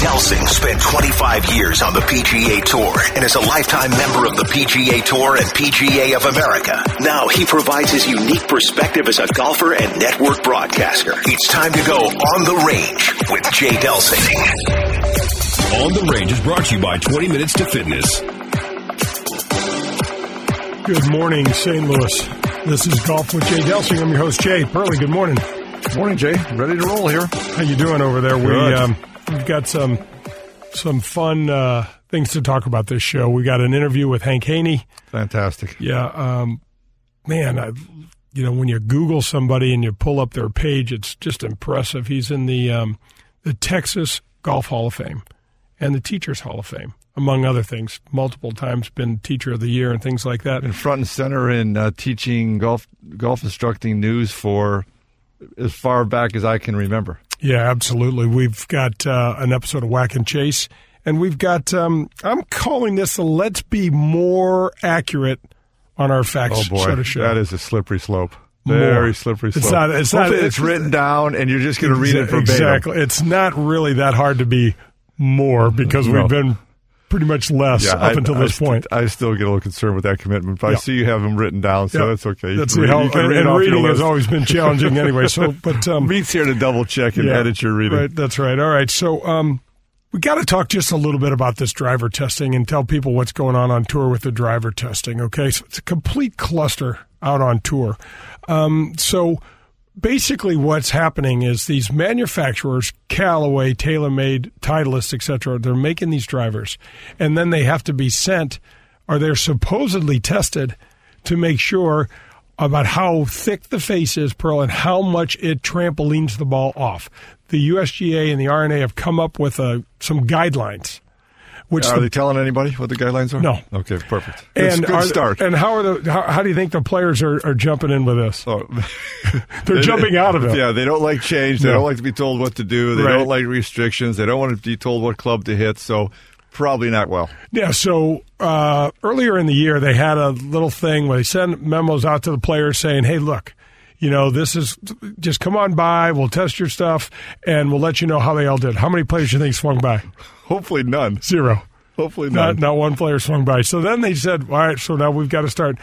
Delsing spent 25 years on the PGA Tour and is a lifetime member of the PGA Tour and PGA of America. Now he provides his unique perspective as a golfer and network broadcaster. It's time to go on the range with Jay Delsing. On the Range is brought to you by 20 Minutes to Fitness. Good morning, St. Louis. This is Golf with Jay Delsing. I'm your host, Jay Pearly. Good morning. Morning, Jay. Ready to roll here. How you doing over there? We um, we've got some some fun uh, things to talk about this show. We got an interview with Hank Haney. Fantastic. Yeah, um, man, I, you know when you Google somebody and you pull up their page, it's just impressive. He's in the um, the Texas Golf Hall of Fame and the Teachers Hall of Fame, among other things. Multiple times been Teacher of the Year and things like that. In front and center in uh, teaching golf, golf instructing news for as far back as I can remember. Yeah, absolutely. We've got uh, an episode of Whack and Chase, and we've got. Um, I'm calling this a "Let's Be More Accurate" on our facts Oh boy, sort of show. that is a slippery slope. More. Very slippery slope. It's not- it's not- Hopefully it's written down, and you're just going to read it verbatim. exactly. It's not really that hard to be more because No. we've been pretty much less Yeah, up I- until I this st- point. I still get a little concerned with that commitment, but I see you have them written down, so Yeah. that's okay. You That's read- can and, and reading has always been challenging anyway. So, but um, Meets here to double check and Yeah. edit your reading. Right, that's right. All right. So um, we got to talk just a little bit about this driver testing and tell people what's going on on tour with the driver testing. Okay, so it's a complete cluster out on tour. Um, so basically, what's happening is these manufacturers, Callaway, TaylorMade, Titleist, etc., they're making these drivers, and then they have to be sent, or they're supposedly tested to make sure about how thick the face is, Pearl, and how much it trampolines the ball off. The USGA and the R&A have come up with uh, some guidelines. Which Are the- they telling anybody what the guidelines are? No. Okay, perfect. That's and good are- start. And how are the? How, how do you think the players are, are jumping in with this? Oh. They're They- jumping out of it. Yeah, they don't like change. They No. don't like to be told what to do. They Right. don't like restrictions. They don't want to be told what club to hit. So probably not well. Yeah, so uh, earlier in the year, they had a little thing where they send memos out to the players saying, hey, look, you know, this is just come on by, we'll test your stuff, and we'll let you know how they all did. How many players do you think swung by? Hopefully none. Zero. Hopefully Not, none. not one player swung by. So then they said, all right, so now we've got to start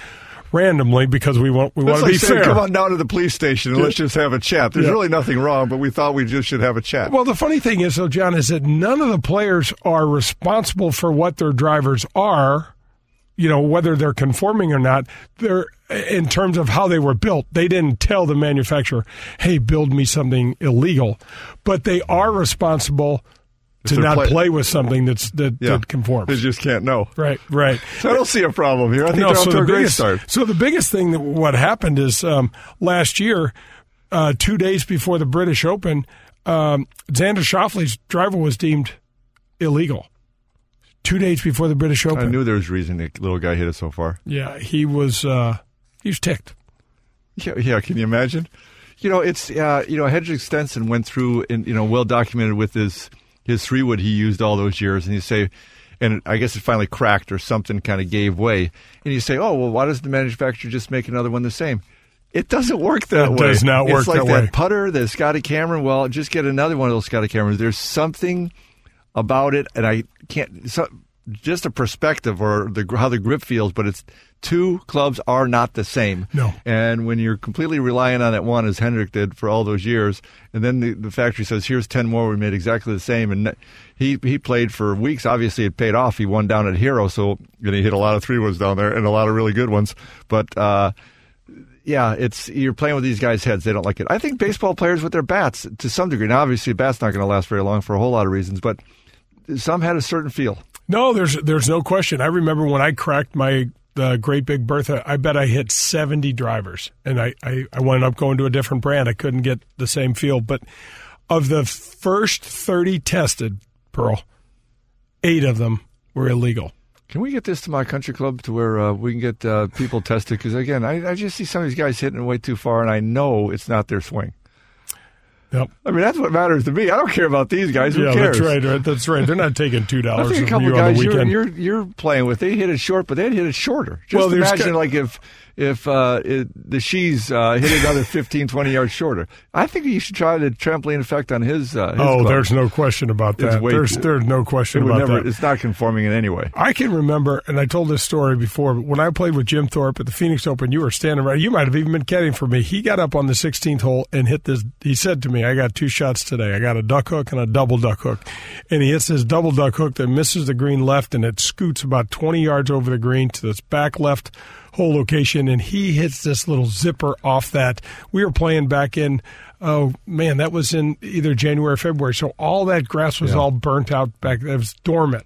randomly because we want we That's want to like be saying, fair. come on down to the police station and let's just have a chat. There's Yeah. really nothing wrong, but we thought we just should have a chat. Well, the funny thing is, though, John, is that none of the players are responsible for what their drivers are. You know, whether they're conforming or not. They're in terms of how they were built. They didn't tell the manufacturer, "Hey, build me something illegal," but they are responsible to not play- play with something that's that, yeah, that conforms. They just can't know. right, right. So I don't see a problem here. I think No, they're off so to the a great biggest, start. So the biggest thing that what happened is um, last year, uh, two days before the British Open, um, Xander Schauffele's driver was deemed illegal. Two days before the British Open, I knew there was reason the little guy hit it so far. yeah, he was uh, he was ticked. Yeah, yeah. Can you imagine? You know, it's uh, you know, Henrik Stenson went through and you know, well documented with his his three wood he used all those years, and you say, and I guess it finally cracked or something kind of gave way, and you say, oh well, why does the manufacturer just make another one the same? It doesn't work that It way. does not work it's like that way. putter, the Scotty Cameron. Well, just get another one of those Scotty Camerons. There's something about it, and I can't. So, just a perspective or the how the grip feels, but it's two clubs are not the same. No. And when you're completely relying on that one, as Henrik did for all those years, and then the, the factory says, "Here's ten more we made exactly the same," and he he played for weeks. Obviously, it paid off. He won down at Hero, so and he hit a lot of three ones down there and a lot of really good ones. But uh, yeah, it's you're playing with these guys' heads. They don't like it. I think baseball players with their bats to some degree. Now, obviously, a bat's not going to last very long for a whole lot of reasons, but some had a certain feel. No, there's there's no question. I remember when I cracked my uh, Great Big Bertha, I bet I hit 70 drivers, and I, I, I wound up going to a different brand. I couldn't get the same feel. But of the first 30 tested, Pearl, eight of them were illegal. Can we get this to my country club to where uh, we can get uh, people tested? Because again, I, I just see some of these guys hitting it way too far, and I know it's not their swing. Yep. I mean, that's what matters to me. I don't care about these guys. Who yeah, cares? that's right, right. That's right. They're not taking two dollars from couple you on the guys you're, you're you're playing with, they hit it short, but they'd hit it shorter. Just Well, imagine, got- like if if uh, it, the she's uh, hit another 15, 20 yards shorter. I think he should try the trampoline effect on his. Uh, his oh, club. there's no question about that. way There's there's no question about never, that. It's not conforming in any way. I can remember, and I told this story before, but when I played with Jim Thorpe at the Phoenix Open, you were standing right. You might have even been caddying for me. He got up on the 16th hole and hit this. He said to me, I got two shots today. I got a duck hook and a double duck hook. And he hits this double duck hook that misses the green left, and it scoots about 20 yards over the green to this back left hole location. And he hits this little zipper off that. We were playing back in. Oh man, that was in either January or February. So all that grass was all burnt out back. It was dormant,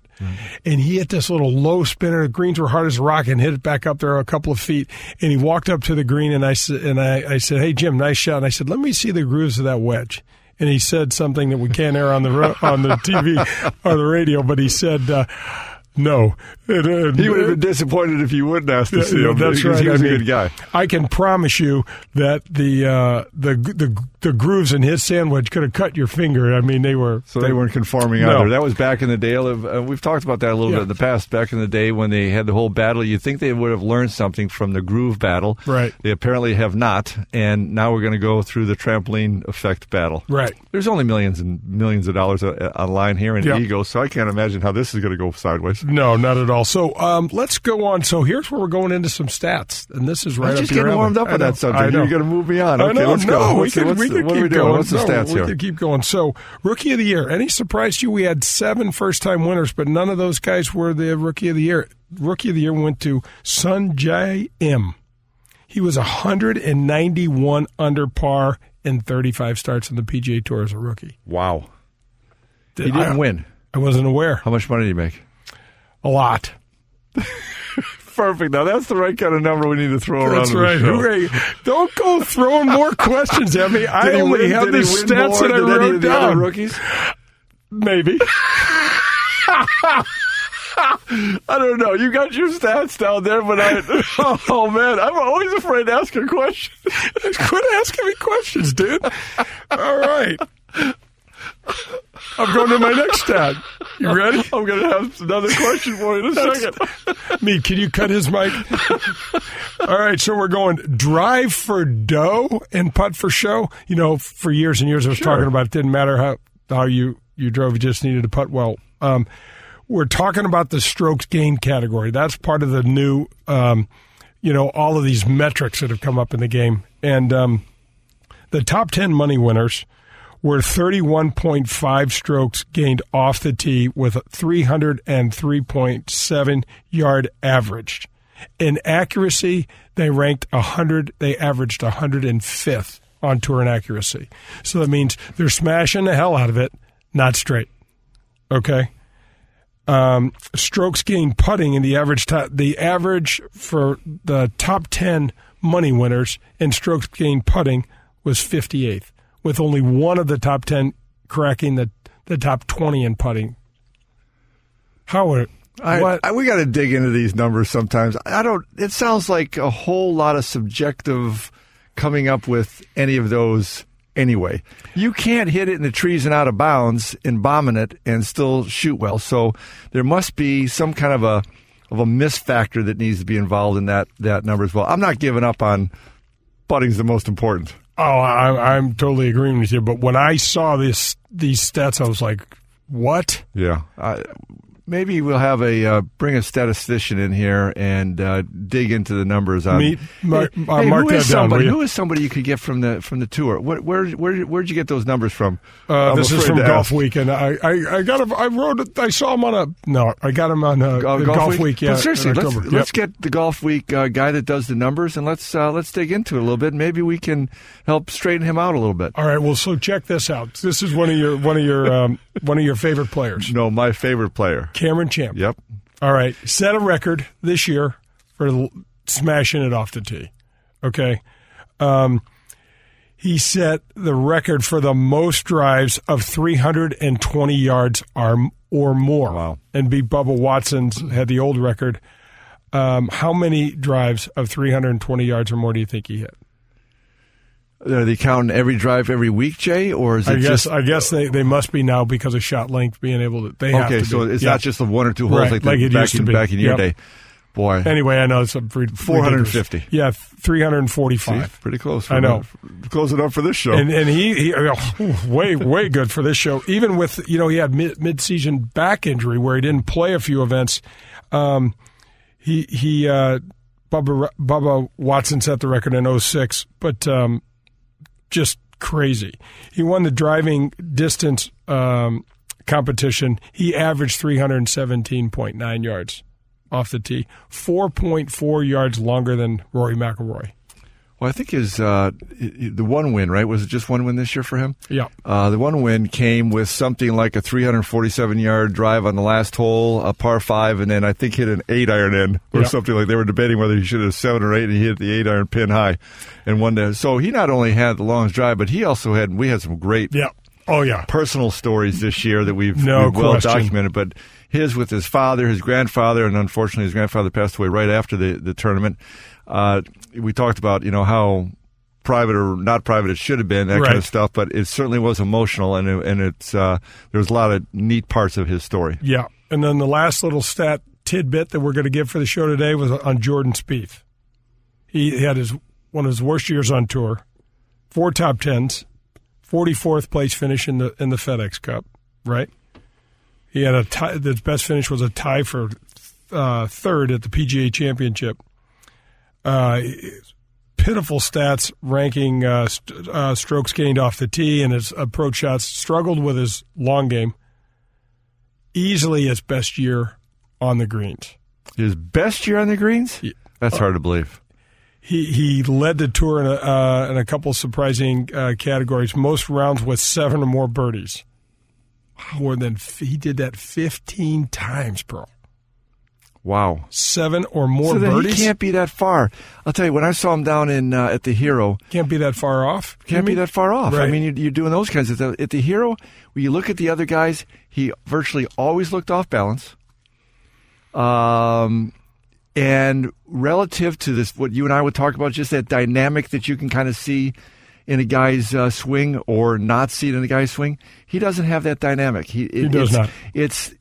and he hit this little low spinner. The greens were hard as a rock, and hit it back up there a couple of feet. And he walked up to the green, and I said, and I, I said, "Hey Jim, nice shot." And I said, "Let me see the grooves of that wedge." And he said something that we can't air on the ro- on the TV or the radio, but he said. Uh, no, uh, He would have been disappointed if you wouldn't ask to see him. that's right. He was I a good guy. I can promise you that the uh, the the the grooves in his sand wedge could have cut your finger. I mean, they were So they weren't conforming No. either. That was back in the day of. Uh, we've talked about that a little Yeah. bit in the past. Back in the day when they had the whole battle, you'd think they would have learned something from the groove battle. Right. They apparently have not, and now we're going to go through the trampoline effect battle. right. There's only millions and millions of dollars uh, online here in Yeah. Ego, so I can't imagine how this is going to go sideways. No, not at all. So um, let's go on. So here's where we're going into some stats, and this is right I'm up just getting warmed up on that subject. You're going to move me on. I Okay, know. let's no, go. we What's the- could, what's we the- what are we doing? going. What's the no, stats we here? could keep going. So, rookie of the year. Any surprise to you? We had seven first-time winners, but none of those guys were the rookie of the year. Rookie of the year went to Sun Jae M. He was 191 under par in 35 starts in the PGA Tour as a rookie. Wow. He didn't I- win. I wasn't aware. How much money did he make? A lot. Perfect. Now that's the right kind of number we need to throw around. That's in the right. Hooray. Don't go throwing more questions at me. I only win- have the stats that I wrote of the other down. rookies? Maybe. I don't know. You got your stats down there, but I. Oh man, I'm always afraid to ask a question. Quit asking me questions, dude. All right. I'm going to my next stat. You ready? I'm going to have another question for you in a second. Me, can you cut his mic? All right, so we're going drive for dough and putt for show. You know, for years and years I was talking about it didn't matter how how you you drove, you just needed to putt well. Um, we're talking about the strokes gained category. That's part of the new, um, you know, all of these metrics that have come up in the game, and um, the top ten money winners were 31.5 strokes gained off the tee with a 303.7 yard average. In accuracy, they ranked 100, they averaged 105th on tour in accuracy. So that means they're smashing the hell out of it, not straight. Okay? Um, strokes gained putting in the average the average for the top 10 money winners in strokes gained putting was 58th, with only one of the top 10 cracking the, the top 20 in putting. How are, I. I, we got to dig into these numbers sometimes. I don't. It sounds like a whole lot of subjective coming up with any of those. Anyway, you can't hit it in the trees and out of bounds and bombing it and still shoot well. So there must be some kind of a of a miss factor that needs to be involved in that that number as well. I'm not giving up on putting's the most important. Oh, I, I'm totally agreeing with you. But when I saw this these stats, I was like, "What?" Yeah. I, maybe we'll have a uh, bring a statistician in here and uh, dig into the numbers on. Me- mark- hey, uh, hey, mark who is down, somebody? you? Who is somebody you could get from the from the tour? What, where where where'd you get those numbers from? Uh, this is from Golf ask. Week, and I, I, I got him. I wrote it. I saw him on a no. I got him on a, Uh, the Golf, Week. Yeah, But seriously, let's October. let's get the Golf Week uh, guy that does the numbers and let's uh, let's dig into it a little bit. Maybe we can help straighten him out a little bit. All right. Well, so check this out. This is one of your one of your um, one of your favorite players, No, my favorite player. Cameron Champ. Yep. All right. Set a record this year for smashing it off the tee. Okay. Um, he set the record for the most drives of 320 yards or, or more. Wow. And beat Bubba Watson's had the old record. Um, how many drives of 320 yards or more do you think he hit? Are they counting every drive every week, Jay, or is it I guess just I guess they, they must be now because of shot length being able to. They have okay? to So be. it's Yeah. not just the one or two holes Right, like, like it back used to in be. back in your Yep. day. Boy. Anyway, I know it's a pretty- 450. ridiculous. Yeah, three hundred and See, pretty close. I know. Close enough for this show. And and he, he oh, way way good for this show. Even with you know he had mid mid season back injury where he didn't play a few events. Um, he he uh, Bubba Bubba Watson set the record in 06, but um, just crazy. He won the driving distance um, competition. He averaged 317.9 yards off the tee, 4.4 yards longer than Rory McIlroy. Well, I think his uh, the one win, right? Was it just one win this year for him? Yeah. Uh, the one win came with something like a 347 yard drive on the last hole, a par five, and then I think hit an eight iron in or Yeah. something like. They were debating whether he should have seven or eight, and he hit the eight iron pin high, and won that. So he not only had the longest drive, but he also had. We had some great Yeah. Oh yeah. personal stories this year that we've, No we've well question. documented. But his with his father, his grandfather, and unfortunately his grandfather passed away right after the the tournament. Uh, we talked about you know how private or not private it should have been that kind of stuff, but it certainly was emotional, and it, and it's uh, there's a lot of neat parts of his story. Yeah. And then the last little stat tidbit that we're going to give for the show today was on Jordan Spieth. He had his one of his worst years on tour, four top tens, forty fourth place finish in the in the FedEx Cup. Right. He had a tie. His best finish was a tie for uh, third at the PGA Championship. Uh, pitiful stats ranking uh, st- uh, strokes gained off the tee and his approach shots. Struggled with his long game easily his best year on the greens. His best year on the greens? That's hard to believe. He he led the tour in a, uh, in a couple surprising uh, categories. Most rounds with seven or more birdies. More than f- he did that fifteen times, bro. Wow. Seven or more so birdies he can't be that far. I'll tell you, when I saw him down in uh, at the Hero, Can't be that far off. Can't be that far off. I mean, you're, you're doing those kinds of things. At the hero, when you look at the other guys, he virtually always looked off balance. Um, and relative to this, what you and I would talk about, just that dynamic that you can kind of see in a guy's uh, swing or not see it in a guy's swing, he doesn't have that dynamic. He, it, He does it's, not. It's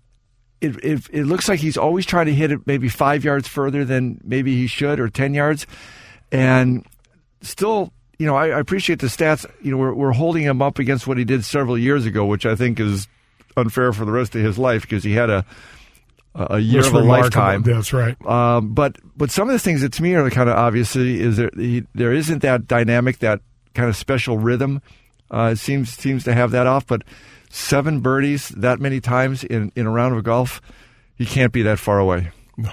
it, it, it looks like he's always trying to hit it maybe five yards further than maybe he should or 10 yards. And still, you know, I, I appreciate the stats. You know, we're, we're holding him up against what he did several years ago, which I think is unfair for the rest of his life because he had a a year That's of a lifetime. That's right. Um, but but some of the things that to me are kind of obviously is there he, there isn't that dynamic that kind of special rhythm. Uh, it seems seems to have that off, but seven birdies that many times in, in a round of golf, he can't be that far away. No,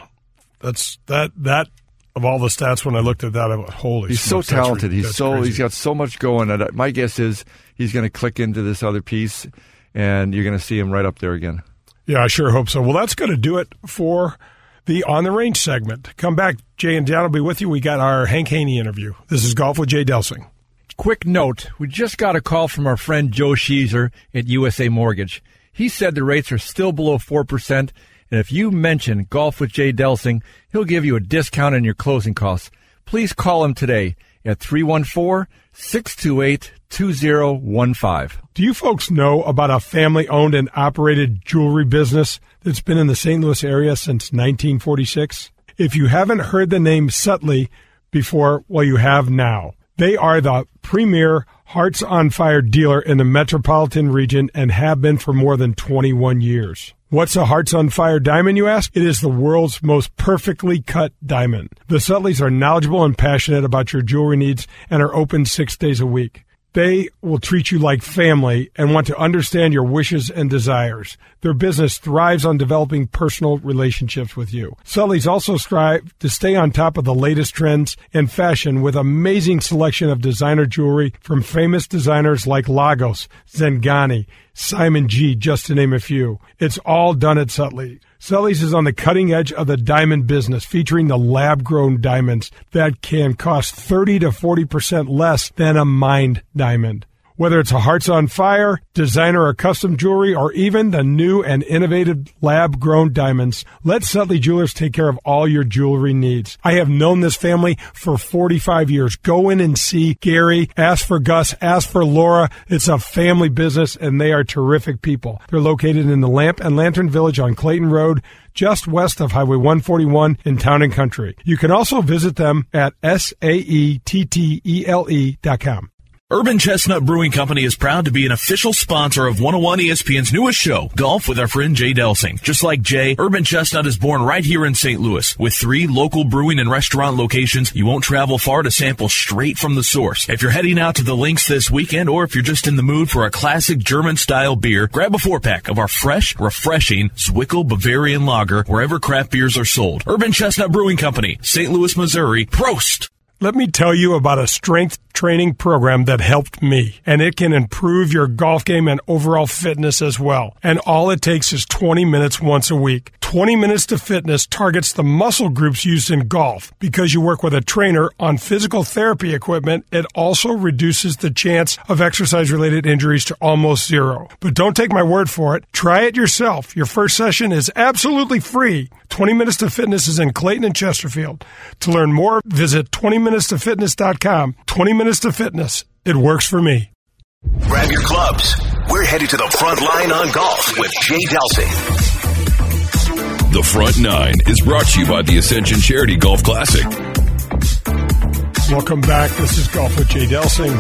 That's that that of all the stats. When I looked at that, I went, "Holy!" He's so smokes, that's talented. re- He's that's so crazy. he's got so much going. And uh, my guess is he's going to click into this other piece, and you're going to see him right up there again. Yeah, I sure hope so. Well, that's going to do it for the On the Range segment. Come back. Jay and Dan will be with you. We got our Hank Haney interview. This is Golf with Jay Delsing. Quick note we just got a call from our friend Joe Sheezer at USA Mortgage. He said the rates are still below 4%, and if you mention Golf with Jay Delsing, he'll give you a discount on your closing costs. Please call him today at 314 628 2015. Do you folks know about a family owned and operated jewelry business that's been in the St. Louis area since 1946? If you haven't heard the name Saettele before, well, you have now. They are the premier Hearts on Fire dealer in the metropolitan region and have been for more than 21 years. What's a Hearts on Fire diamond, you ask? It is the world's most perfectly cut diamond. The Saetteles are knowledgeable and passionate about your jewelry needs and are open six days a week. They will treat you like family and want to understand your wishes and desires. Their business thrives on developing personal relationships with you. Saettele's also strive to stay on top of the latest trends and fashion with amazing selection of designer jewelry from famous designers like Lagos, Zeghani, Simon G, just to name a few. It's all done at Saettele. Saettele's is on the cutting edge of the diamond business, featuring the lab grown diamonds that can cost 30 to 40% less than a mined diamond. Whether it's a Hearts on Fire, designer or custom jewelry, or even the new and innovative lab grown diamonds, let Saettele Jewelers take care of all your jewelry needs. I have known this family for 45 years. Go in and see Gary, ask for Gus, ask for Laura. It's a family business and they are terrific people. They're located in the Lamp and Lantern Village on Clayton Road just west of Highway 141 in Town and Country. You can also visit them at S-A-E-T-T-E-L-E.com. Urban Chestnut Brewing Company is proud to be an official sponsor of 101 ESPN's newest show, Golf with our friend Jay Delsing. Just like Jay, Urban Chestnut is born right here in St. Louis. With three local brewing and restaurant locations, you won't travel far to sample straight from the source. If you're heading out to the links this weekend, or if you're just in the mood for a classic German style beer, grab a four pack of our fresh, refreshing Zwickel Bavarian Lager wherever craft beers are sold. Urban Chestnut Brewing Company, St. Louis, Missouri. Prost! Let me tell you about a strength training program that helped me, and it can improve your golf game and overall fitness as well. And all it takes is 20 minutes once a week. 20 Minutes to Fitness targets the muscle groups used in golf. Because you work with a trainer on physical therapy equipment, it also reduces the chance of exercise related injuries to almost zero. But don't take my word for it. Try it yourself. Your first session is absolutely free. 20 Minutes to Fitness is in Clayton and Chesterfield. To learn more, visit 20minutestofitness.com. 20 Minutes to Fitness. It works for me. Grab your clubs. We're headed to the front nine on golf with Jay Delsing. The Front Nine is brought to you by the Ascension Charity Golf Classic. Welcome back. This is Golf with Jay Delsing.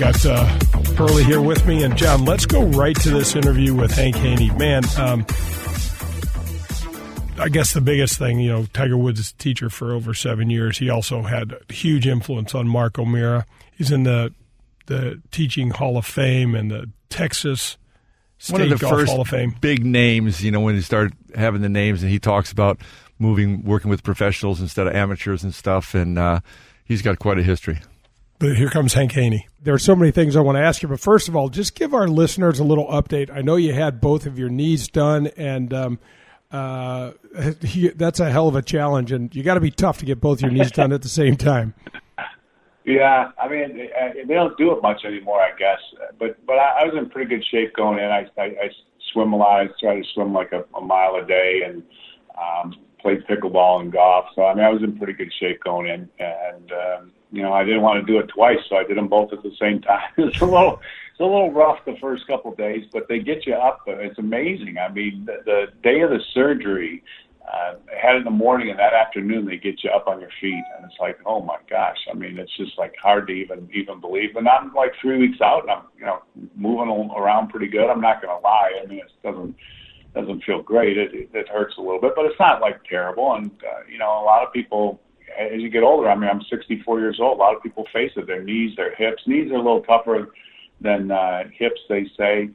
Got uh, Pearly here with me. And John, let's go right to this interview with Hank Haney. Man, um, I guess the biggest thing, you know, Tiger Woods' teacher for over seven years. He also had a huge influence on Mark O'Meara. He's in the the teaching Hall of Fame and the Texas State One of the Golf first Hall of Fame. big names, you know, when he started having the names, and he talks about moving, working with professionals instead of amateurs and stuff, and uh, he's got quite a history. But here comes Hank Haney. There are so many things I want to ask you, but first of all, just give our listeners a little update. I know you had both of your knees done, and um, uh, he, that's a hell of a challenge, and you got to be tough to get both your knees done at the same time. Yeah, I mean uh, they don't do it much anymore, I guess. But but I, I was in pretty good shape going in. I I, I swim a lot. I try to swim like a, a mile a day and um, played pickleball and golf. So I mean I was in pretty good shape going in, and um, you know I didn't want to do it twice, so I did them both at the same time. it's a little it's a little rough the first couple of days, but they get you up. It's amazing. I mean the, the day of the surgery uh, had in the morning and that afternoon they get you up on your feet and it's like oh my gosh. I mean it's just like hard to even even believe. But i'm like three weeks out and i'm you know moving around pretty good. I'm not going to lie. I mean it doesn't doesn't feel great. It, it it hurts a little bit but it's not like terrible. And uh, you know a lot of people as you get older i mean i'm 64 years old a lot of people face it. Their knees their hips knees are a little tougher than uh hips they say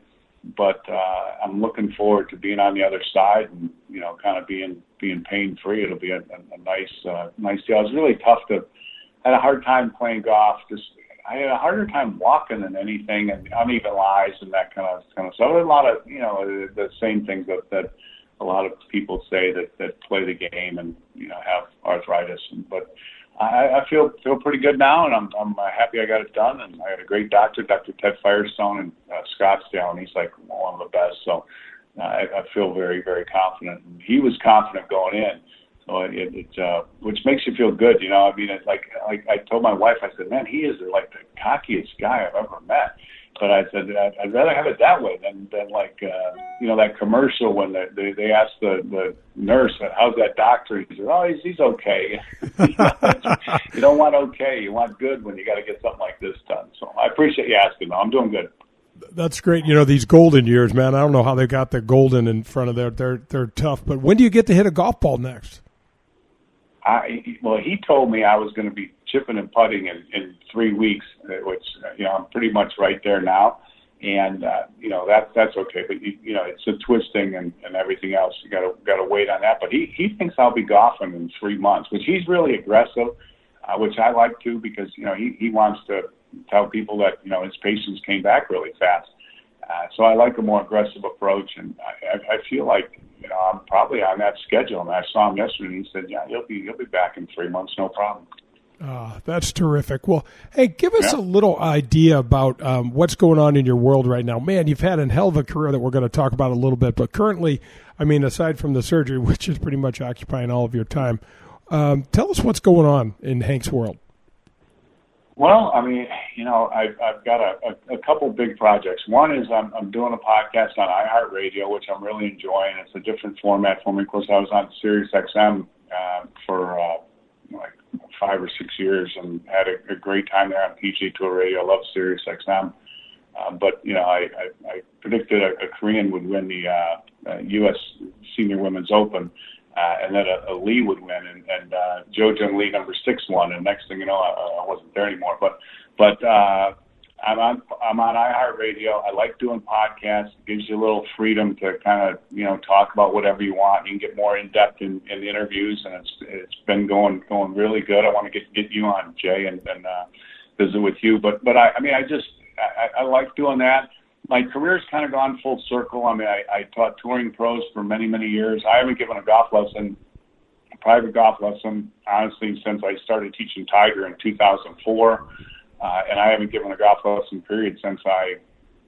but uh, I'm looking forward to being on the other side and you know kind of being being pain free. It'll be a, a, a nice uh, nice deal. It was really tough to had a hard time playing golf. Just I had a harder time walking than anything, and uneven lies and that kind of kind of stuff. A lot of you know the, the same things that that a lot of people say that that play the game and you know have arthritis. And, but I, I feel feel pretty good now, and I'm I'm uh, happy I got it done. And I had a great doctor, Dr. Ted Firestone in uh, Scottsdale, and he's like one of the best. So uh, I, I feel very very confident. And he was confident going in, so it, it uh, which makes you feel good. You know, I mean, it's like like I told my wife, I said, man, he is like the cockiest guy I've ever met. But I said I'd, I'd rather have it that way than than like uh, you know that commercial when they they, they ask the the nurse how's that doctor he says oh he's he's okay you don't want okay you want good when you got to get something like this done so I appreciate you asking though I'm doing good That's great. You know these golden years, man. I don't know how they got the golden in front of there. They're they're tough. But when do you get to hit a golf ball next? I well, he told me I was going to be chipping and putting in, in three weeks, uh, which uh, you know I'm pretty much right there now, and uh, you know that that's okay. But you, you know it's a twisting and, and everything else. You got to got to wait on that. But he he thinks I'll be golfing in three months, which he's really aggressive, uh, which I like too because you know he he wants to tell people that you know his patients came back really fast. Uh, so I like a more aggressive approach, and I, I, I feel like you know I'm probably on that schedule. And I saw him yesterday, and he said, "Yeah, you'll be you'll be back in three months, no problem." Uh, that's terrific. Well, hey, give us yeah. a little idea about um, what's going on in your world right now. Man, you've had a hell of a career that we're going to talk about a little bit, but currently, I mean, aside from the surgery, which is pretty much occupying all of your time, um, tell us what's going on in Hank's world. Well, I mean, you know, I've, I've got a, a, a couple big projects. One is I'm, I'm doing a podcast on iHeartRadio, which I'm really enjoying. It's a different format for me. Of course, I was on Sirius XM uh, for uh, like five or six years and had a, a great time there on PGA Tour Radio. I love Sirius XM. Um, but you know, I, I, I predicted a, a Korean would win the uh, uh, U.S. Senior Women's Open, uh, and that a, a Lee would win, and, and uh, Jeongeun Lee number six won, and next thing you know, I, I wasn't there anymore. But but uh, I'm on I'm on iHeartRadio. I like doing podcasts. It gives you a little freedom to kind of you know talk about whatever you want. You can get more in depth in, in the interviews, and it's it's been going going really good. I want to get get you on Jay and, and uh, visit with you. But but I I mean I just I, I like doing that. My career's kind of gone full circle. I mean I, I taught touring pros for many many years. I haven't given a golf lesson, a private golf lesson, honestly since I started teaching Tiger in 2004 uh, and I haven't given a golf lesson period since I,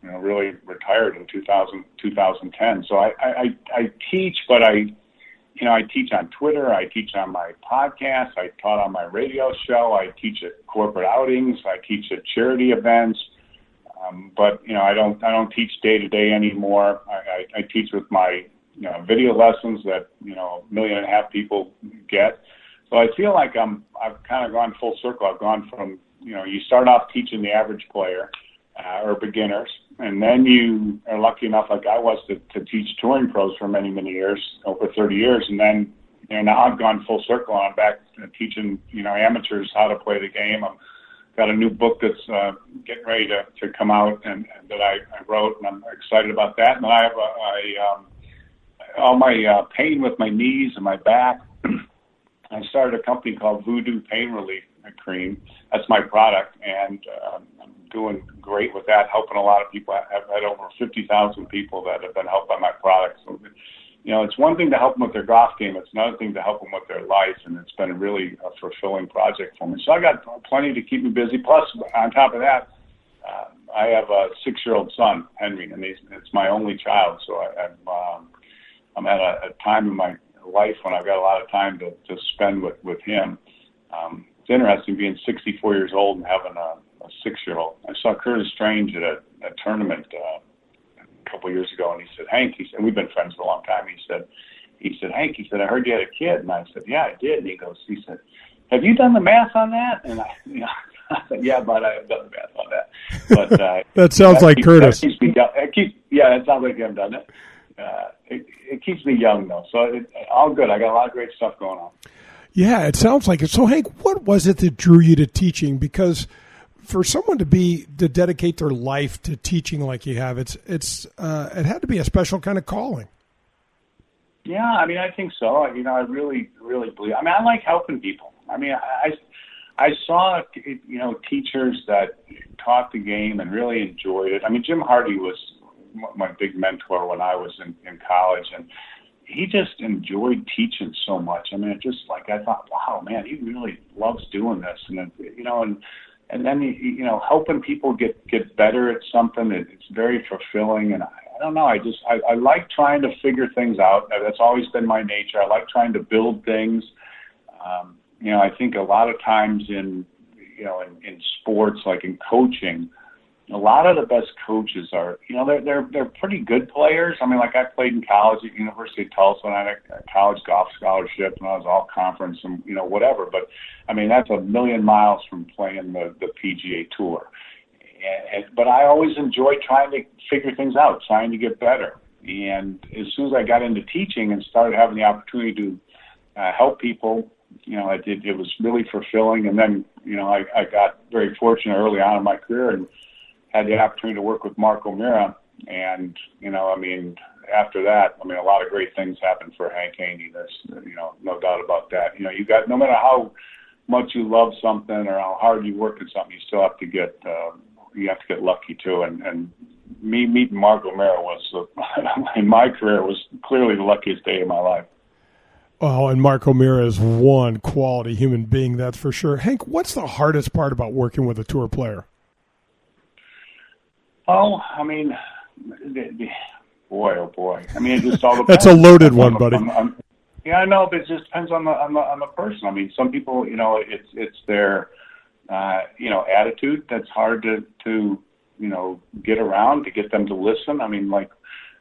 you know, really retired in 2000, 2010. So I, I, I teach, but I, you know, I teach on Twitter, I teach on my podcast, I taught on my radio show, I teach at corporate outings, I teach at charity events. Um, but you know, I don't, I don't teach day to day anymore. I, I, I teach with my, you know, video lessons that you know, a million and a half people get. So I feel like I'm, I've kind of gone full circle. I've gone from you know, you start off teaching the average player uh, or beginners, and then you are lucky enough, like I was, to, to teach touring pros for many, many years, over 30 years, and then you know now I've gone full circle. I'm back teaching you know amateurs how to play the game. I'm got a new book that's uh, getting ready to, to come out and, and that I, I wrote, and I'm excited about that. And I have a, um, all my uh, pain with my knees and my back. I started a company called Voodoo Pain Relief Cream that's my product, and um, I'm doing great with that, helping a lot of people. I've had over 50,000 people that have been helped by my product. So, you know, it's one thing to help them with their golf game. It's another thing to help them with their life, and it's been a really a fulfilling project for me. So I got plenty to keep me busy. Plus, on top of that, uh, I have a six-year-old son, Henry, and he's, it's my only child. So I, I'm um, I'm at a, a time in my life when I've got a lot of time to, to spend with with him. Um, it's interesting being 64 years old and having a, a six-year-old. I saw Curtis Strange at a, a tournament uh, a couple years ago, and he said, "Hank," he said, "We've been friends for a long time." He said, "He said, Hank," he said, "I heard you had a kid," and I said, "Yeah, I did." And he goes, he said, "Have you done the math on that?" And I, you know, "Yeah, but I have done the math on that." But uh, that sounds that like keeps, Curtis. That keeps me, it keeps, yeah, it sounds like him, doesn't it? Uh, it, it keeps me young though, so it, all good. I got a lot of great stuff going on. Yeah, it sounds like it. So, Hank, what was it that drew you to teaching? Because for someone to be to dedicate their life to teaching like you have, it's it's uh, it had to be a special kind of calling. Yeah, I mean, I think so. You know, I really, really believe. I mean, I like helping people. I mean, I, I saw, you know, teachers that taught the game and really enjoyed it. I mean, Jim Hardy was my big mentor when I was in, in college, and he just enjoyed teaching so much. I mean, it just like I thought, wow, man, he really loves doing this, and it, you know, and and then you know, helping people get get better at something. It, it's very fulfilling, and I, I don't know. I just I, I like trying to figure things out. That's always been my nature. I like trying to build things. Um, you know, I think a lot of times in you know in, in sports, like in coaching a lot of the best coaches are, you know, they're they're they're pretty good players. I mean, like I played in college at University of Tulsa, and I had a college golf scholarship, and I was all conference, and you know, whatever. But I mean, that's a million miles from playing the the PGA Tour. And, and, but I always enjoy trying to figure things out, trying to get better. And as soon as I got into teaching and started having the opportunity to uh, help people, you know, it, it, it was really fulfilling. And then, you know, I, I got very fortunate early on in my career and had the opportunity to work with Mark O'Meara, and you know, I mean, after that, I mean, a lot of great things happened for Hank Haney. There's, you know, no doubt about that. You know, you got no matter how much you love something or how hard you work at something, you still have to get uh, you have to get lucky too. And and me meeting Mark O'Meara was uh, in my career was clearly the luckiest day of my life. Oh, and Mark O'Meara is one quality human being, that's for sure. Hank, what's the hardest part about working with a tour player? Oh, I mean, the, the, boy, oh boy. I mean, it just all depends. that's a loaded one, buddy. I'm, I'm, yeah, I know, but it just depends on the, on the on the person. I mean, some people, you know, it's it's their uh, you know attitude that's hard to to you know get around to get them to listen. I mean, like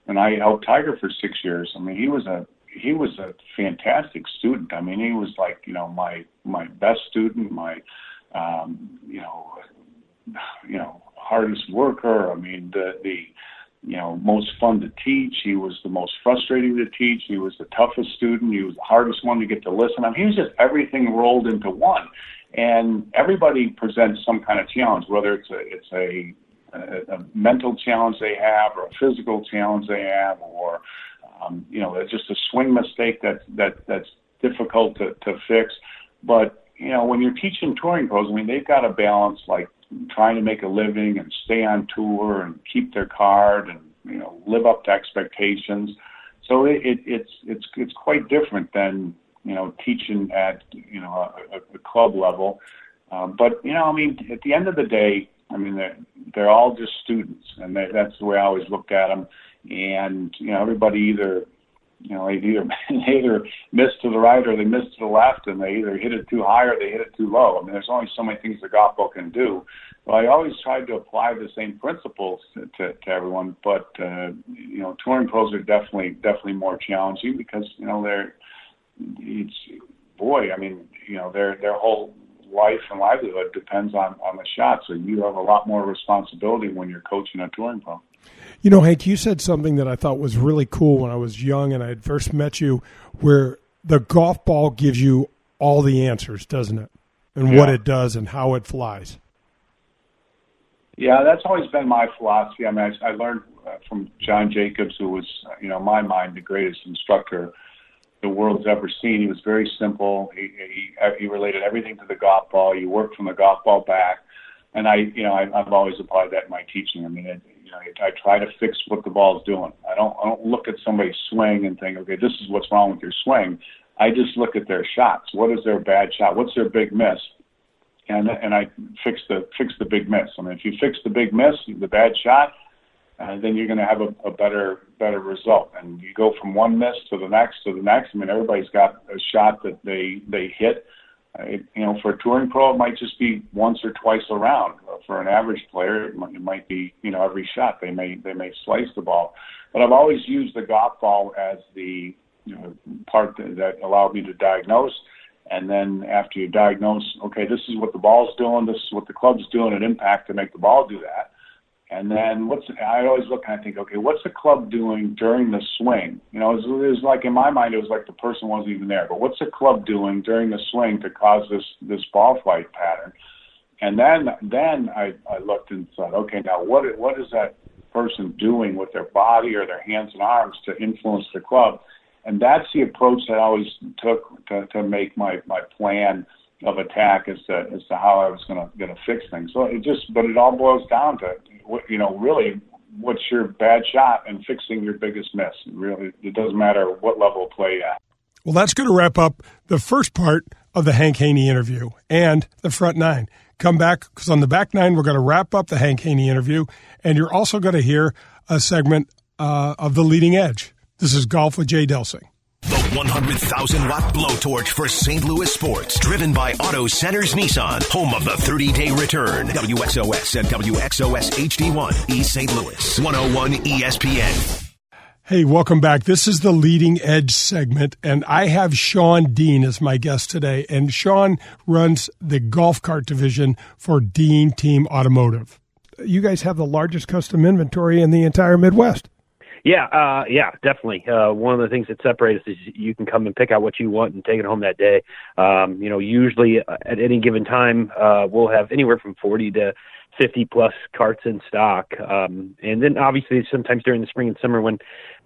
when I helped Tiger for six years, I mean, he was a he was a fantastic student. I mean, he was like you know my my best student, my um, you know you know hardest worker. I mean, the the you know most fun to teach. He was the most frustrating to teach. He was the toughest student. He was the hardest one to get to listen. I mean, he was just everything rolled into one. And everybody presents some kind of challenge, whether it's a it's a a, a mental challenge they have, or a physical challenge they have, or um, you know, just a swing mistake that that that's difficult to, to fix. But you know, when you're teaching touring pros, I mean, they've got to balance like trying to make a living and stay on tour and keep their card and you know live up to expectations. So it, it, it's it's it's quite different than you know teaching at you know a, a club level. Um, but you know, I mean, at the end of the day, I mean, they're they're all just students, and they, that's the way I always look at them. And you know, everybody either you know, they either they either miss to the right or they miss to the left, and they either hit it too high or they hit it too low. I mean, there's only so many things the golf ball can do. But I always tried to apply the same principles to, to, to everyone. But uh, you know, touring pros are definitely definitely more challenging because you know they're it's boy, I mean, you know, their their whole life and livelihood depends on on the shot. So you have a lot more responsibility when you're coaching a touring pro. You know, Hank, you said something that I thought was really cool when I was young and I had first met you, where the golf ball gives you all the answers, doesn't it? And yeah. what it does and how it flies. Yeah, that's always been my philosophy. I mean, I, I learned uh, from John Jacobs, who was, you know, in my mind, the greatest instructor the world's ever seen. He was very simple. He, he, he related everything to the golf ball. You work from the golf ball back. And I, you know, I, I've always applied that in my teaching. I mean, it, you know, I try to fix what the ball's doing. I don't, I don't look at somebody's swing and think, okay, this is what's wrong with your swing. I just look at their shots. What is their bad shot? What's their big miss? And and I fix the fix the big miss. I mean, if you fix the big miss, the bad shot, uh, then you're going to have a, a better better result. And you go from one miss to the next to the next. I mean, everybody's got a shot that they they hit. You know, for a touring pro, it might just be once or twice around. For an average player, it might, it might be you know every shot they may they may slice the ball. But I've always used the golf ball as the you know, part that, that allowed me to diagnose. And then after you diagnose, okay, this is what the ball's doing, this is what the club's doing at impact to make the ball do that and then what's I always look and I think, okay, what's the club doing during the swing? You know, it was, it was like in my mind, it was like the person wasn't even there. But what's the club doing during the swing to cause this this ball flight pattern? And then then I, I looked and thought, okay, now what what is that person doing with their body or their hands and arms to influence the club? And that's the approach that I always took to, to make my my plan of attack as to as to how I was going to going to fix things. So it just, but it all boils down to you know really what's your bad shot and fixing your biggest miss. Really, it doesn't matter what level of play you at. Well, that's going to wrap up the first part of the Hank Haney interview and the front nine. Come back because on the back nine we're going to wrap up the Hank Haney interview, and you're also going to hear a segment uh, of the leading edge. This is golf with Jay Delsing. The 100,000 watt blowtorch for St. Louis sports, driven by Auto Centers Nissan, home of the 30 day return. WXOS and WXOS HD1, East St. Louis, 101 ESPN. Hey, welcome back. This is the leading edge segment, and I have Sean Dean as my guest today. And Sean runs the golf cart division for Dean Team Automotive. You guys have the largest custom inventory in the entire Midwest. Yeah, uh, yeah, definitely. Uh, one of the things that separates us is you can come and pick out what you want and take it home that day. Um, you know, usually uh, at any given time, uh, we'll have anywhere from 40 to 50 plus carts in stock. Um, and then obviously sometimes during the spring and summer when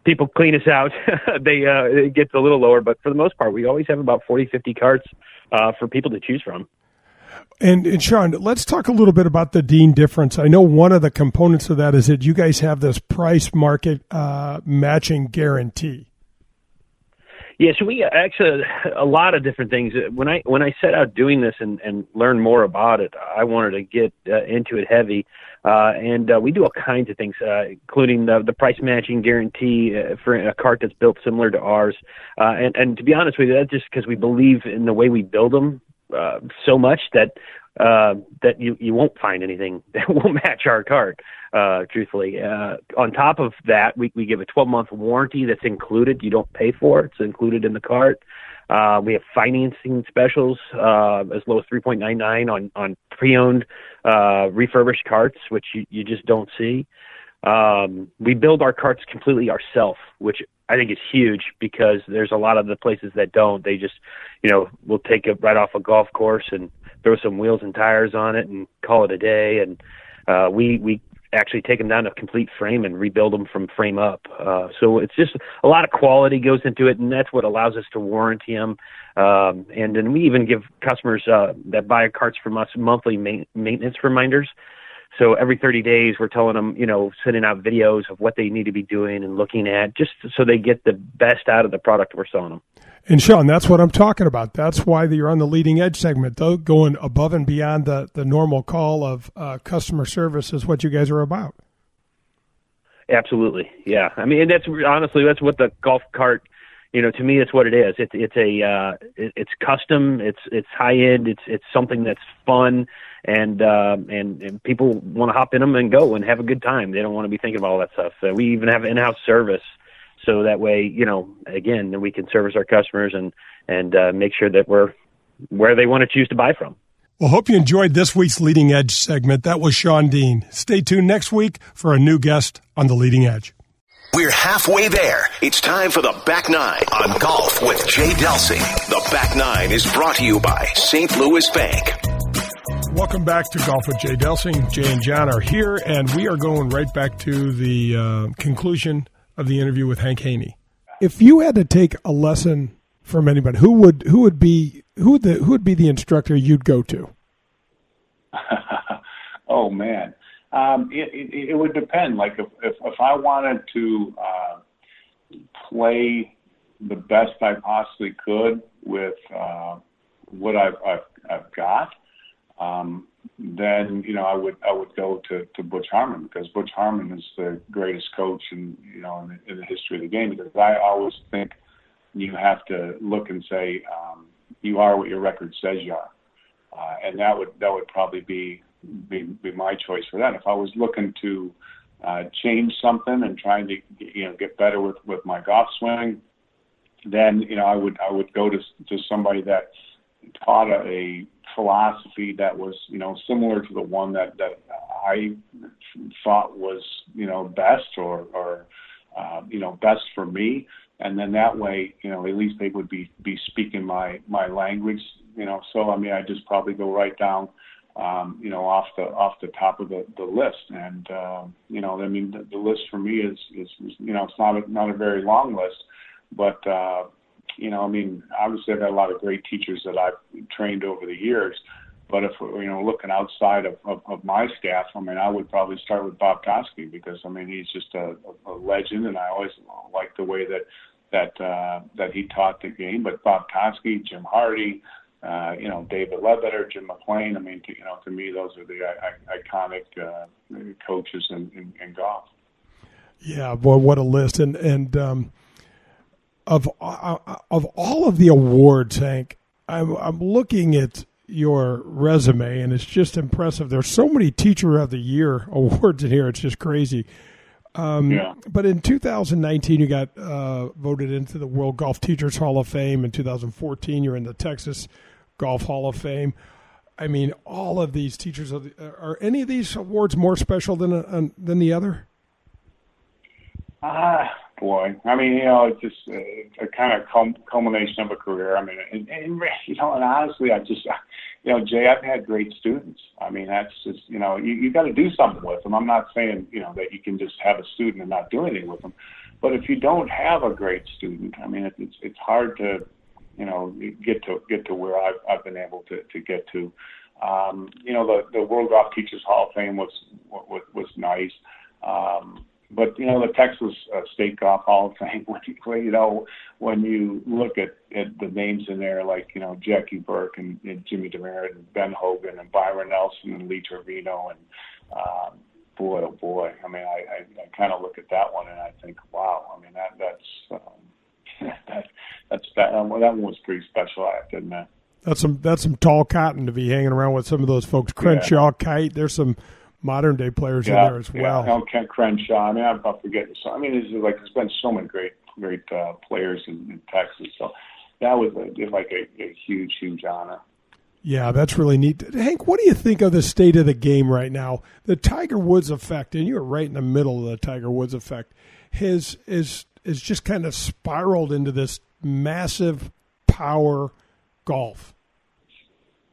people clean us out, they, uh, it gets a little lower, but for the most part, we always have about 40, 50 carts, uh, for people to choose from. And, and Sean, let's talk a little bit about the Dean difference. I know one of the components of that is that you guys have this price market uh, matching guarantee. Yeah, so we actually a lot of different things. When I when I set out doing this and and learn more about it, I wanted to get uh, into it heavy, uh, and uh, we do all kinds of things, uh, including the, the price matching guarantee uh, for a cart that's built similar to ours. Uh, and and to be honest with you, that's just because we believe in the way we build them uh, so much that uh, that you you won't find anything that will match our cart uh, truthfully. Uh, on top of that, we, we give a 12 month warranty that's included. You don't pay for it. It's included in the cart. Uh, we have financing specials, uh, as low as 3.99 on, on pre-owned, uh, refurbished carts, which you, you just don't see. Um, we build our carts completely ourselves, which I think is huge because there's a lot of the places that don't. They just, you know, will take it right off a golf course and throw some wheels and tires on it and call it a day. And uh, we we actually take them down to complete frame and rebuild them from frame up. Uh, so it's just a lot of quality goes into it, and that's what allows us to warranty them. Um, and then we even give customers uh, that buy carts from us monthly ma- maintenance reminders. So every 30 days, we're telling them, you know, sending out videos of what they need to be doing and looking at, just so they get the best out of the product we're selling them. And Sean, that's what I'm talking about. That's why you're on the leading edge segment, though, going above and beyond the, the normal call of uh, customer service is what you guys are about. Absolutely, yeah. I mean, that's honestly that's what the golf cart. You know, to me, it's what it is. It's it's a uh, it, it's custom. It's it's high end. It's it's something that's fun, and uh, and and people want to hop in them and go and have a good time. They don't want to be thinking about all that stuff. So we even have in-house service so that way, you know, again, we can service our customers and and uh, make sure that we're where they want to choose to buy from. Well, hope you enjoyed this week's Leading Edge segment. That was Sean Dean. Stay tuned next week for a new guest on the Leading Edge. We're halfway there. It's time for the Back Nine on Golf with Jay Delsing. The Back Nine is brought to you by St. Louis Bank. Welcome back to Golf with Jay Delsing. Jay and John are here, and we are going right back to the uh, conclusion of the interview with Hank Haney. If you had to take a lesson from anybody, who would who would be who would the who would be the instructor you'd go to? oh man, um, it, it, it would depend. Like if if, if I wanted to uh, play the best I possibly could with uh, what I've, I've I've got, um, then you know I would I would go to, to Butch Harmon because Butch Harmon is the greatest coach in you know in the, in the history of the game because I always think you have to look and say um, you are what your record says you are, uh, and that would that would probably be, be be my choice for that. If I was looking to uh, change something and trying to you know get better with with my golf swing, then you know I would I would go to to somebody that taught a, a philosophy that was, you know, similar to the one that that I thought was, you know, best or or uh, you know best for me, and then that way, you know, at least they would be be speaking my my language, you know. So I mean, I just probably go right down, um, you know, off the off the top of the the list, and uh, you know, I mean, the, the list for me is is you know, it's not a, not a very long list, but uh, you know, I mean, obviously I've had a lot of great teachers that I've trained over the years. But if you know, looking outside of, of, of my staff, I mean, I would probably start with Bob Toski because I mean he's just a, a legend, and I always like the way that that uh, that he taught the game. But Bob Toski, Jim Hardy, uh, you know, David Leadbetter, Jim McLean. I mean, to, you know, to me, those are the I- iconic uh, coaches in, in, in golf. Yeah, boy, what a list! And and um, of uh, of all of the awards, Hank, I'm I'm looking at your resume and it's just impressive. There's so many Teacher of the Year awards in here; it's just crazy. Um, yeah. But in 2019, you got uh, voted into the World Golf Teachers Hall of Fame. In 2014, you're in the Texas Golf Hall of Fame. I mean, all of these teachers of the, are any of these awards more special than uh, than the other? Ah, boy. I mean, you know, it's just a, a kind of culmination of a career. I mean, and, and you know, and honestly, I just, you know, Jay, I've had great students. I mean, that's just, you know, you, you got to do something with them. I'm not saying, you know, that you can just have a student and not do anything with them, but if you don't have a great student, I mean, it, it's it's hard to, you know, get to get to where I've I've been able to to get to. Um, you know, the the World Golf Teachers Hall of Fame was was was nice. Um, but you know the Texas uh, State Golf Hall of Fame. When you, you know when you look at, at the names in there, like you know Jackie Burke and, and Jimmy Demaret and Ben Hogan and Byron Nelson and Lee Trevino and um, boy oh boy, I mean I, I, I kind of look at that one and I think wow, I mean that that's um, that that's that um, well, that one was pretty special. I have to admit. That's some that's some tall cotton to be hanging around with some of those folks. Crenshaw, yeah. Kite. There's some modern day players yeah, in there as well. Yeah, Kent Crenshaw. I mean, I'm not forgetting. So I mean, there's like there's been so many great great uh, players in, in Texas. So that was a, like a, a huge huge honor. Yeah, that's really neat. Hank, what do you think of the state of the game right now? The Tiger Woods effect, and you're right in the middle of the Tiger Woods effect, has is is just kind of spiraled into this massive power golf.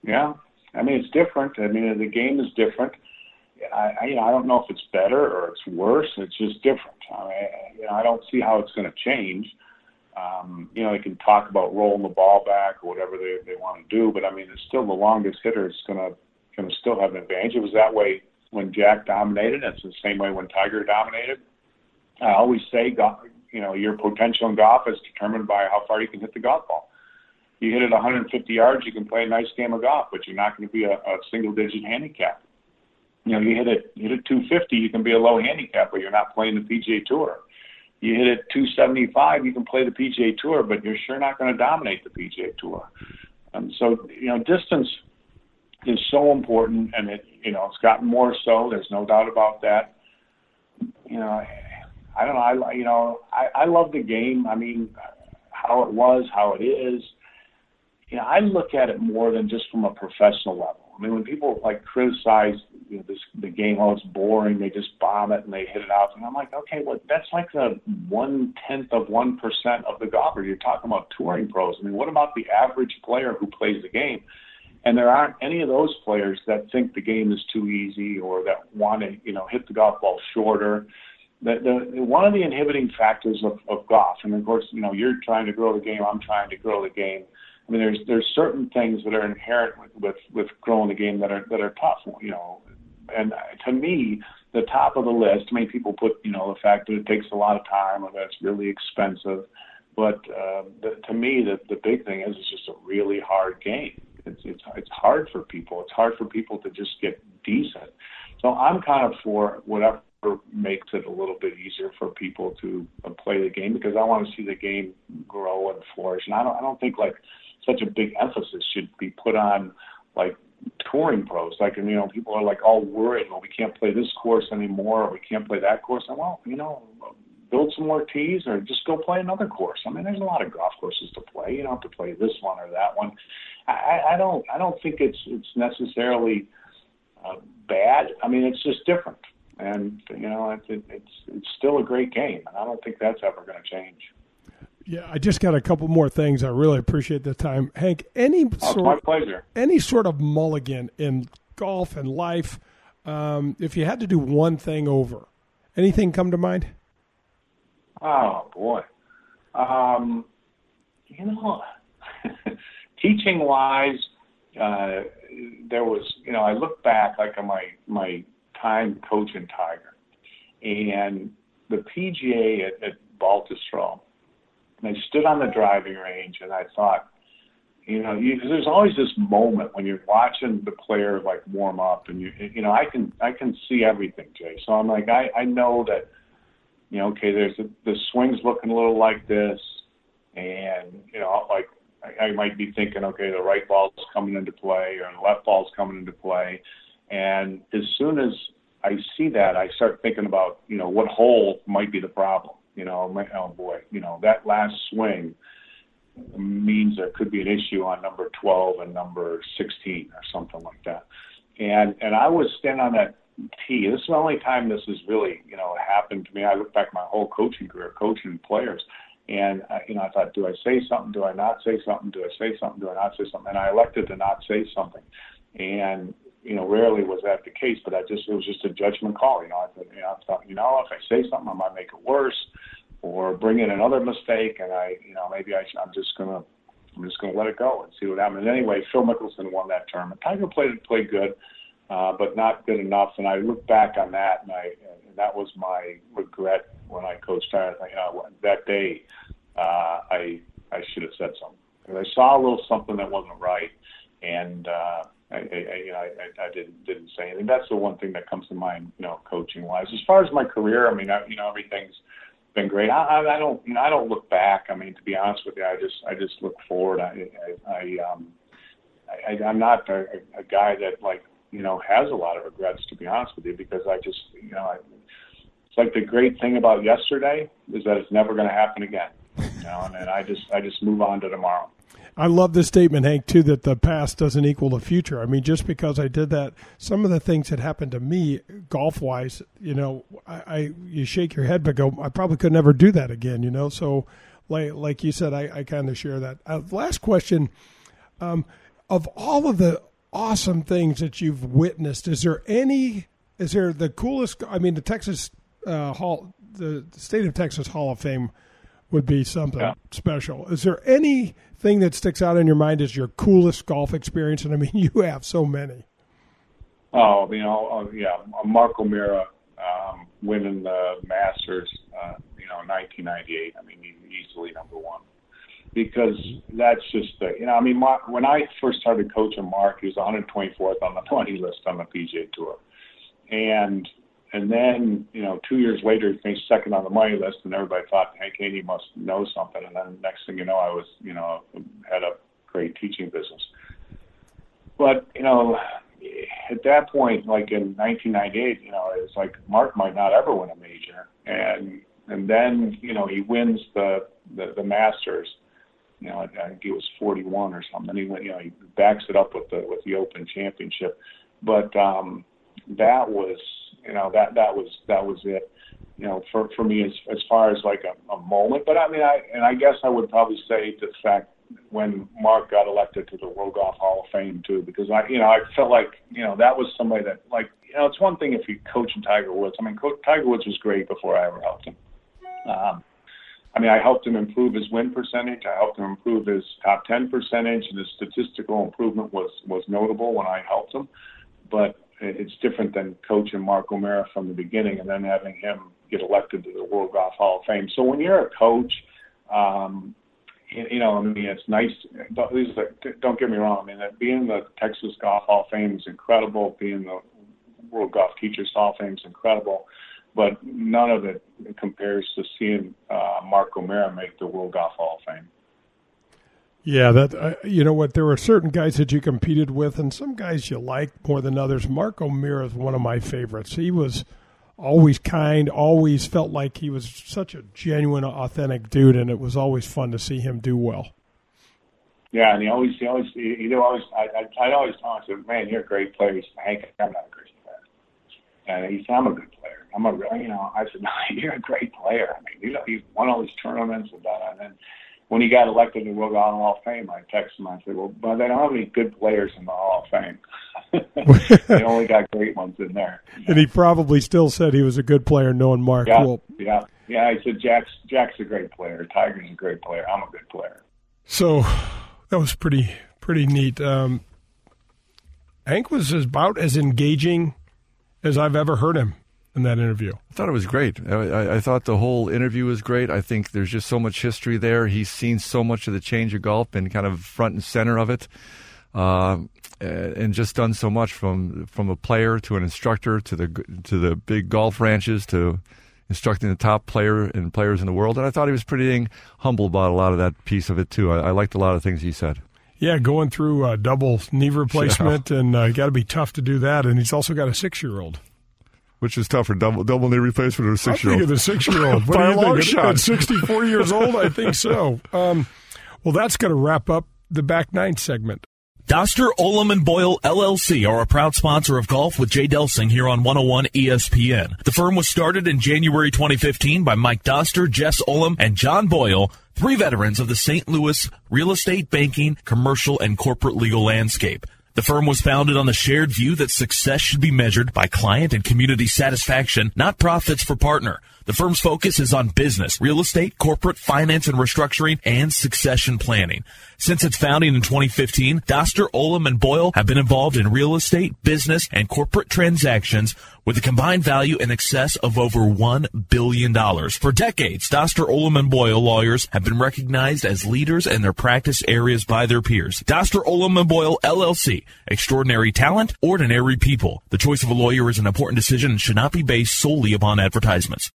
Yeah, I mean it's different. I mean the game is different. I, I you know I don't know if it's better or it's worse. It's just different. I mean, you know I don't see how it's going to change. Um, you know they can talk about rolling the ball back or whatever they they want to do, but I mean it's still the longest hitter is going to going to still have an advantage. It was that way when Jack dominated. It's the same way when Tiger dominated. I always say, golf, you know, your potential in golf is determined by how far you can hit the golf ball you hit it 150 yards, you can play a nice game of golf, but you're not going to be a, a single digit handicap. You know, you hit it hit it 250, you can be a low handicap, but you're not playing the PGA Tour. You hit it 275, you can play the PGA Tour, but you're sure not going to dominate the PGA Tour. And so, you know, distance is so important, and it you know it's gotten more so. There's no doubt about that. You know, I don't know. I you know I, I love the game. I mean, how it was, how it is you know, I look at it more than just from a professional level. I mean, when people like criticize you know, this the game, oh, it's boring, they just bomb it and they hit it out, and I'm like, okay, well, that's like the one tenth of one percent of the golfer. You're talking about touring pros. I mean, what about the average player who plays the game? And there aren't any of those players that think the game is too easy or that want to, you know, hit the golf ball shorter. The, the, one of the inhibiting factors of, of golf, and of course, you know, you're trying to grow the game, I'm trying to grow the game I mean, there's there's certain things that are inherent with, with with growing the game that are that are tough. You know, and to me, the top of the list. Mean, people put you know the fact that it takes a lot of time or that it's really expensive, but uh, the, to me, the the big thing is it's just a really hard game. It's it's it's hard for people. It's hard for people to just get decent. So I'm kind of for whatever makes it a little bit easier for people to play the game because I want to see the game grow and flourish. And I don't I don't think like such a big emphasis should be put on like touring pros. Like, you know, people are like all worried, well, we can't play this course anymore, or we can't play that course. And well, you know, build some more tees, or just go play another course. I mean, there's a lot of golf courses to play. You don't have to play this one or that one. I, I don't, I don't think it's it's necessarily uh, bad. I mean, it's just different, and you know, it's it's it's still a great game, and I don't think that's ever going to change. Yeah, I just got a couple more things. I really appreciate the time, Hank. Any oh, sort, my pleasure. Any sort of mulligan in golf and life. Um, if you had to do one thing over, anything come to mind? Oh boy, um, you know, teaching wise, uh, there was you know I look back like on my my time coaching Tiger, and the PGA at, at Baltusrol and I stood on the driving range and I thought, you know, you, there's always this moment when you're watching the player like warm up, and you, you know, I can I can see everything, Jay. So I'm like, I I know that, you know, okay, there's a, the swing's looking a little like this, and you know, like I, I might be thinking, okay, the right ball's coming into play or the left ball's coming into play, and as soon as I see that, I start thinking about, you know, what hole might be the problem you know, oh boy, you know that last swing means there could be an issue on number 12 and number 16 or something like that. And and I was standing on that tee. This is the only time this has really, you know, happened to me. I look back my whole coaching career, coaching players, and you know, I thought, do I say something? Do I not say something? Do I say something? Do I not say something? And I elected to not say something. And you know, rarely was that the case, but I just it was just a judgment call. You know, I, you know, I thought, you know, if I say something, I might make it worse, or bring in another mistake, and I, you know, maybe I, I'm just gonna, I'm just gonna let it go and see what happens. Anyway, Phil Mickelson won that tournament. Tiger played played good. uh, but not good enough. And I look back on that, and I and that was my regret when I coached. Think uh, that day uh, I I should have said something. I saw a little something that wasn't right, and uh, I, I, you know, I, I didn't didn't say anything. That's the one thing that comes to mind, you know, coaching wise. As far as my career, I mean, I, you know, everything's been great. I, I, I don't, you know, I don't look back. I mean, to be honest with you, I just I just look forward. I I, I um I, I'm not a, a guy that like you know has a lot of regrets to be honest with you because I just you know I, it's like the great thing about yesterday is that it's never going to happen again. You know, and, and I just I just move on to tomorrow. I love this statement, Hank, too, that the past doesn't equal the future. I mean, just because I did that, some of the things that happened to me golf wise, you know, I, I you shake your head but go, I probably could never do that again, you know. So, like like you said, I, I kind of share that. Uh, last question: um, of all of the awesome things that you've witnessed, is there any? Is there the coolest? I mean, the Texas uh, Hall, the state of Texas Hall of Fame would be something yeah. special. Is there anything that sticks out in your mind as your coolest golf experience? And I mean, you have so many. Oh, you know, oh, yeah, Mark O'Meara um, winning the Masters, uh, you know, 1998. I mean, easily number one because that's just the, you know, I mean, Mark, when I first started coaching Mark, he was 124th on the 20 list on the PGA Tour, and and then, you know, two years later, he finished second on the money list, and everybody thought, hey, Katie must know something. And then next thing you know, I was, you know, had a great teaching business. But, you know, at that point, like in 1998, you know, it's like Mark might not ever win a major. And and then, you know, he wins the, the, the Masters. You know, I think he was 41 or something. And he went, you know, he backs it up with the with the Open Championship. But um, that was you know that that was that was it you know for for me as as far as like a, a moment but i mean i and i guess i would probably say the fact when mark got elected to the world golf hall of fame too because i you know i felt like you know that was somebody that like you know it's one thing if you coach in tiger woods i mean Co- tiger woods was great before i ever helped him um I mean, I helped him improve his win percentage. I helped him improve his top 10 percentage, and his statistical improvement was was notable when I helped him. But it's different than coaching Mark O'Meara from the beginning and then having him get elected to the World Golf Hall of Fame. So when you're a coach, um, you, know, I mean, it's nice. Don't, don't get me wrong. I mean, being the Texas Golf Hall of Fame is incredible. Being the World Golf Teachers Hall of Fame is incredible. But none of it compares to seeing uh, Mark O'Meara make the World Golf Hall of Fame. Yeah, that uh, you know what? There were certain guys that you competed with, and some guys you liked more than others. Mark O'Meara is one of my favorites. He was always kind, always felt like he was such a genuine, authentic dude, and it was always fun to see him do well. Yeah, and he always, he always, he, he always, I, I, I'd always tell him, "Man, you're a great player." He said, "Hank, I'm not a great player," and he said, "I'm a good player. I'm a, you know." I said, "No, you're a great player. I mean, you know, he won all these tournaments and that, and then." When he got elected to the World Golf Hall of Fame, I texted him. I said, "Well, but they don't have any good players in the Hall of Fame. they only got great ones in there." And he probably still said he was a good player, knowing Mark. Yeah, yeah, yeah. I said, "Jack's Jack's a great player. Tiger's a great player. I'm a good player." So that was pretty pretty neat. Um, Hank was about as engaging as I've ever heard him in that interview? I thought it was great. I, I, thought the whole interview was great. I think there's just so much history there. He's seen so much of the change of golf, and kind of front and center of it, uh, and just done so much from from a player to an instructor to the to the big golf ranches to instructing the top player and players in the world. And I thought he was pretty humble about a lot of that piece of it too. I, I liked a lot of things he said. Yeah, going through a double knee replacement, yeah. and uh, got to be tough to do that. And he's also got a six year old which is tougher, double double knee replacement or six year old? the six year old. By a long shot. At sixty four years old, I think so. Um, well, that's going to wrap up the back nine segment. Doster, Ullom, and Boyle LLC are a proud sponsor of Golf with Jay Delsing here on 101 ESPN. The firm was started in January 2015 by Mike Doster, Jess Ullom, and John Boyle, three veterans of the St. Louis real estate, banking, commercial, and corporate legal landscape. The firm was founded on the shared view that success should be measured by client and community satisfaction, not profits for partner. The firm's focus is on business, real estate, corporate finance and restructuring, and succession planning. Since its founding in 2015, Doster, Ullom, and Boyle have been involved in real estate, business, and corporate transactions with a combined value in excess of over $1 billion. For decades, Doster, Ullom, and Boyle lawyers have been recognized as leaders in their practice areas by their peers. Doster, Ullom, and Boyle, LLC. Extraordinary talent, ordinary people. The choice of a lawyer is an important decision and should not be based solely upon advertisements.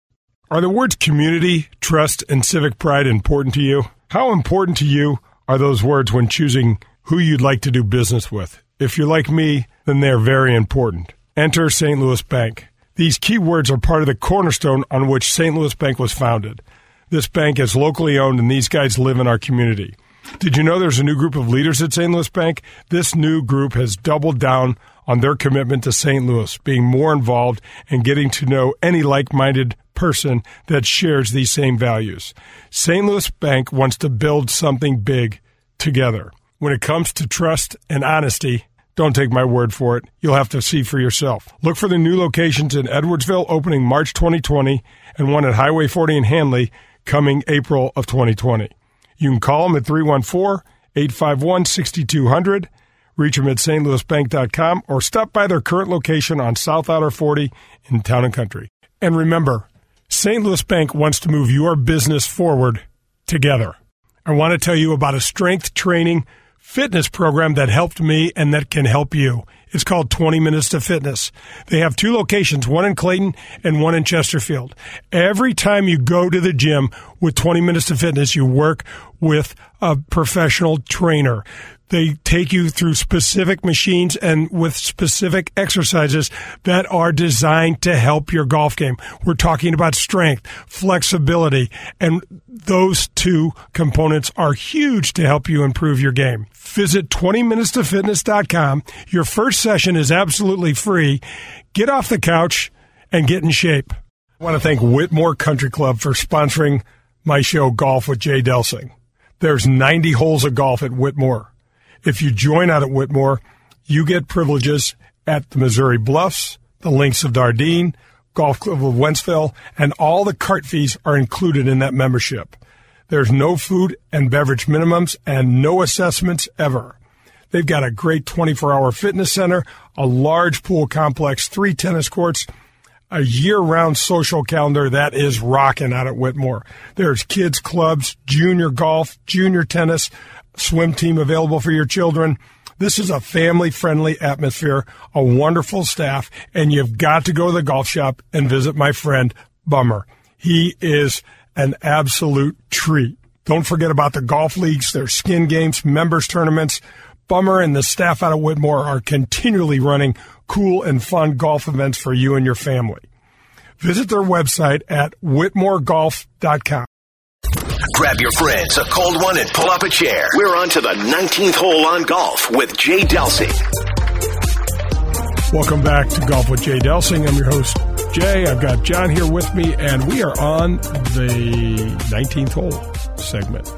Are the words community, trust, and civic pride important to you? How important to you are those words when choosing who you'd like to do business with? If you're like me, then they're very important. Enter St. Louis Bank. These keywords are part of the cornerstone on which St. Louis Bank was founded. This bank is locally owned and these guys live in our community. Did you know there's a new group of leaders at St. Louis Bank? This new group has doubled down on their commitment to St. Louis, being more involved and getting to know any like minded person that shares these same values. St. Louis Bank wants to build something big together. When it comes to trust and honesty, don't take my word for it. You'll have to see for yourself. Look for the new locations in Edwardsville opening March 2020 and one at Highway 40 in Hanley coming April of 2020. You can call them at 314 851 6200, reach them at stlouisbank.com, or stop by their current location on South Outer 40 in Town and Country. And remember, St. Louis Bank wants to move your business forward together. I want to tell you about a strength training fitness program that helped me and that can help you. It's called 20 Minutes to Fitness. They have two locations, one in Clayton and one in Chesterfield. Every time you go to the gym with 20 Minutes to Fitness, you work with a professional trainer. They take you through specific machines and with specific exercises that are designed to help your golf game. We're talking about strength, flexibility, and those two components are huge to help you improve your game. Visit 20minutestofitness.com. Your first session is absolutely free. Get off the couch and get in shape. I want to thank Whitmoor Country Club for sponsoring my show Golf with Jay Delsing. There's 90 holes of golf at Whitmoor. If you join out at Whitmoor, you get privileges at the Missouri Bluffs, the Links of Dardenne, Golf Club of Wentzville, and all the cart fees are included in that membership. There's no food and beverage minimums and no assessments ever. They've got a great 24 hour fitness center, a large pool complex, three tennis courts, a year round social calendar that is rocking out at Whitmoor. There's kids clubs, junior golf, junior tennis, swim team available for your children. This is a family friendly atmosphere, a wonderful staff, and you've got to go to the golf shop and visit my friend Bummer. He is an absolute treat. Don't forget about the golf leagues, their skin games, members tournaments. Bummer and the staff out of Whitmoor are continually running cool and fun golf events for you and your family. Visit their website at whitmoorgolf.com. Grab your friends, a cold one, and pull up a chair. We're on to the 19th hole on golf with Jay Delsing. Welcome back to Golf with Jay Delsing. I'm your host, Jay. I've got John here with me, and we are on the 19th hole segment.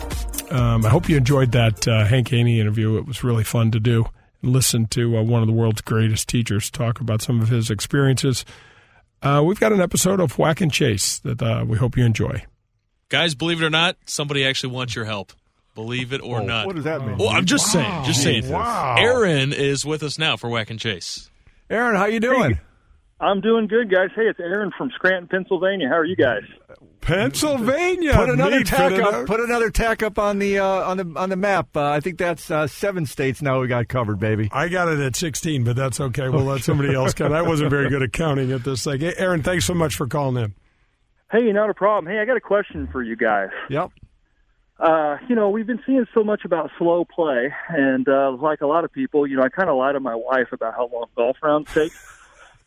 Um, I hope you enjoyed that uh, Hank Haney interview. It was really fun to do and listen to uh, one of the world's greatest teachers talk about some of his experiences. Uh, we've got an episode of Whack and Chase that uh, we hope you enjoy. Guys, believe it or not, somebody actually wants your help. Believe it or Oh, not. What does that mean? Well, I'm just saying. Just saying. Wow. Aaron is with us now for Whack and Chase. Aaron, how you doing? I'm doing good, guys. Hey, it's Aaron from Scranton, Pennsylvania. How are you guys? Pennsylvania. Put another Neat, tack fit up. Put another tack up on the uh, on the on the map. Uh, I think that's uh, seven states now we got covered, baby. I got it at 16, but that's okay. We'll let somebody else count. I wasn't very good at counting at this thing. Hey, Aaron, thanks so much for calling in. Hey, not a problem. Hey, I got a question for you guys. Yep. Uh, you know, we've been seeing so much about slow play, and uh, like a lot of people, you know, I kind of lie to my wife about how long golf rounds take.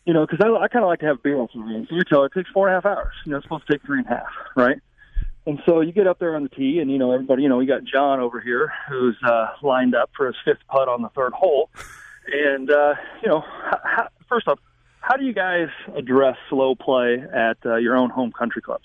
You know, because I, I kind of like to have balance rounds. So you tell her it takes four and a half hours. You know, it's supposed to take three and a half, right? And so you get up there on the tee, and you know everybody. You know, we got John over here who's uh, lined up for his fifth putt on the third hole, and uh, you know, how, how, first off, how do you guys address slow play at uh, your own home country clubs?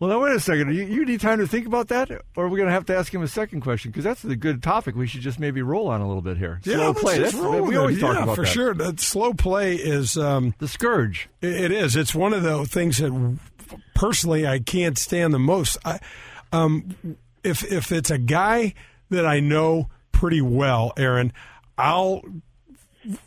Well, now wait a second. You, you need time to think about that, or are we going to have to ask him a second question? Because that's a good topic. We should just maybe roll on a little bit here. Slow let's play. That's, roll we always it. talk yeah, about for that. sure. That slow play is um, The scourge. It it is. It's one of the things that personally I can't stand the most. I, um, if if it's a guy that I know pretty well, Aaron, I'll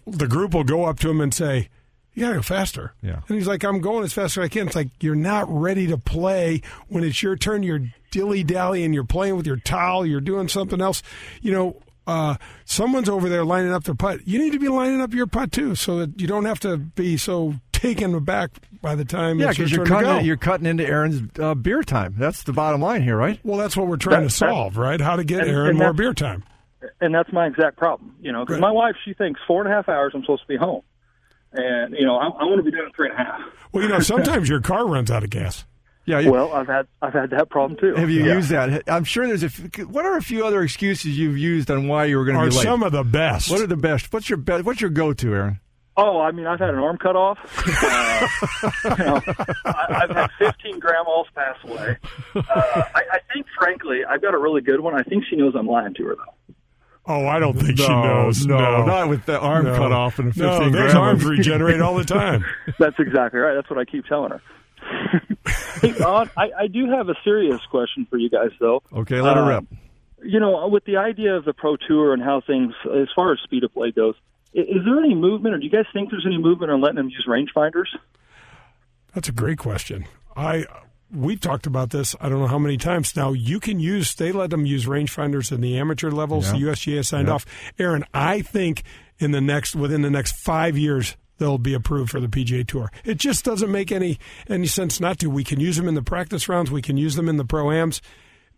the group will go up to him and say, "You gotta go faster." Yeah. and he's like, "I'm going as fast as I can." It's like you're not ready to play when it's your turn. You're dilly dallying. You're playing with your towel. You're doing something else. You know. Uh, someone's over there lining up their putt. You need to be lining up your putt too, so that you don't have to be so taken aback by the time Yeah, it's your because you're cutting you're cutting into Aaron's uh, beer time. That's the bottom line here, right? well, that's what we're trying That- to solve, right? How to get and- Aaron and more beer time. And that's my exact problem. You know, because Right. my wife she thinks four and a half hours I'm supposed to be home, and you know I, I want to be done in three and a half. Well, you know, sometimes your car runs out of gas. Yeah. You, Well, I've had I've had that problem too. have you Yeah. used that? I'm sure there's a. f- What are a few other excuses you've used on why you were going to be late? some of the best. what are the best? What's your best? What's your go-to, Aaron? Oh, I mean, I've had an arm cut off. Uh, you know, I, I've had 15 grandmas pass away. Uh, I, I think, frankly, I've got a really good one. I think she knows I'm lying to her, though. Oh, I don't think she knows. No, not with the arm No. cut off and a 15 No, those arms regenerate all the time. That's exactly right. That's what I keep telling her. hey, Don, I, I do have a serious question for you guys, though. Okay, let her Uh, rip. You know, with the idea of the Pro Tour and how things, as far as speed of play goes, i- is there any movement, or do you guys think there's any movement on letting them use rangefinders? That's a great question. I we've talked about this. I don't know how many times now. You can use. They let them use rangefinders in the amateur levels. Yeah. The USGA has signed Yeah. off. Aaron, I think in the next within the next five years they'll be approved for the PGA Tour. It just doesn't make any any sense not to. We can use them in the practice rounds. We can use them in the pro ams.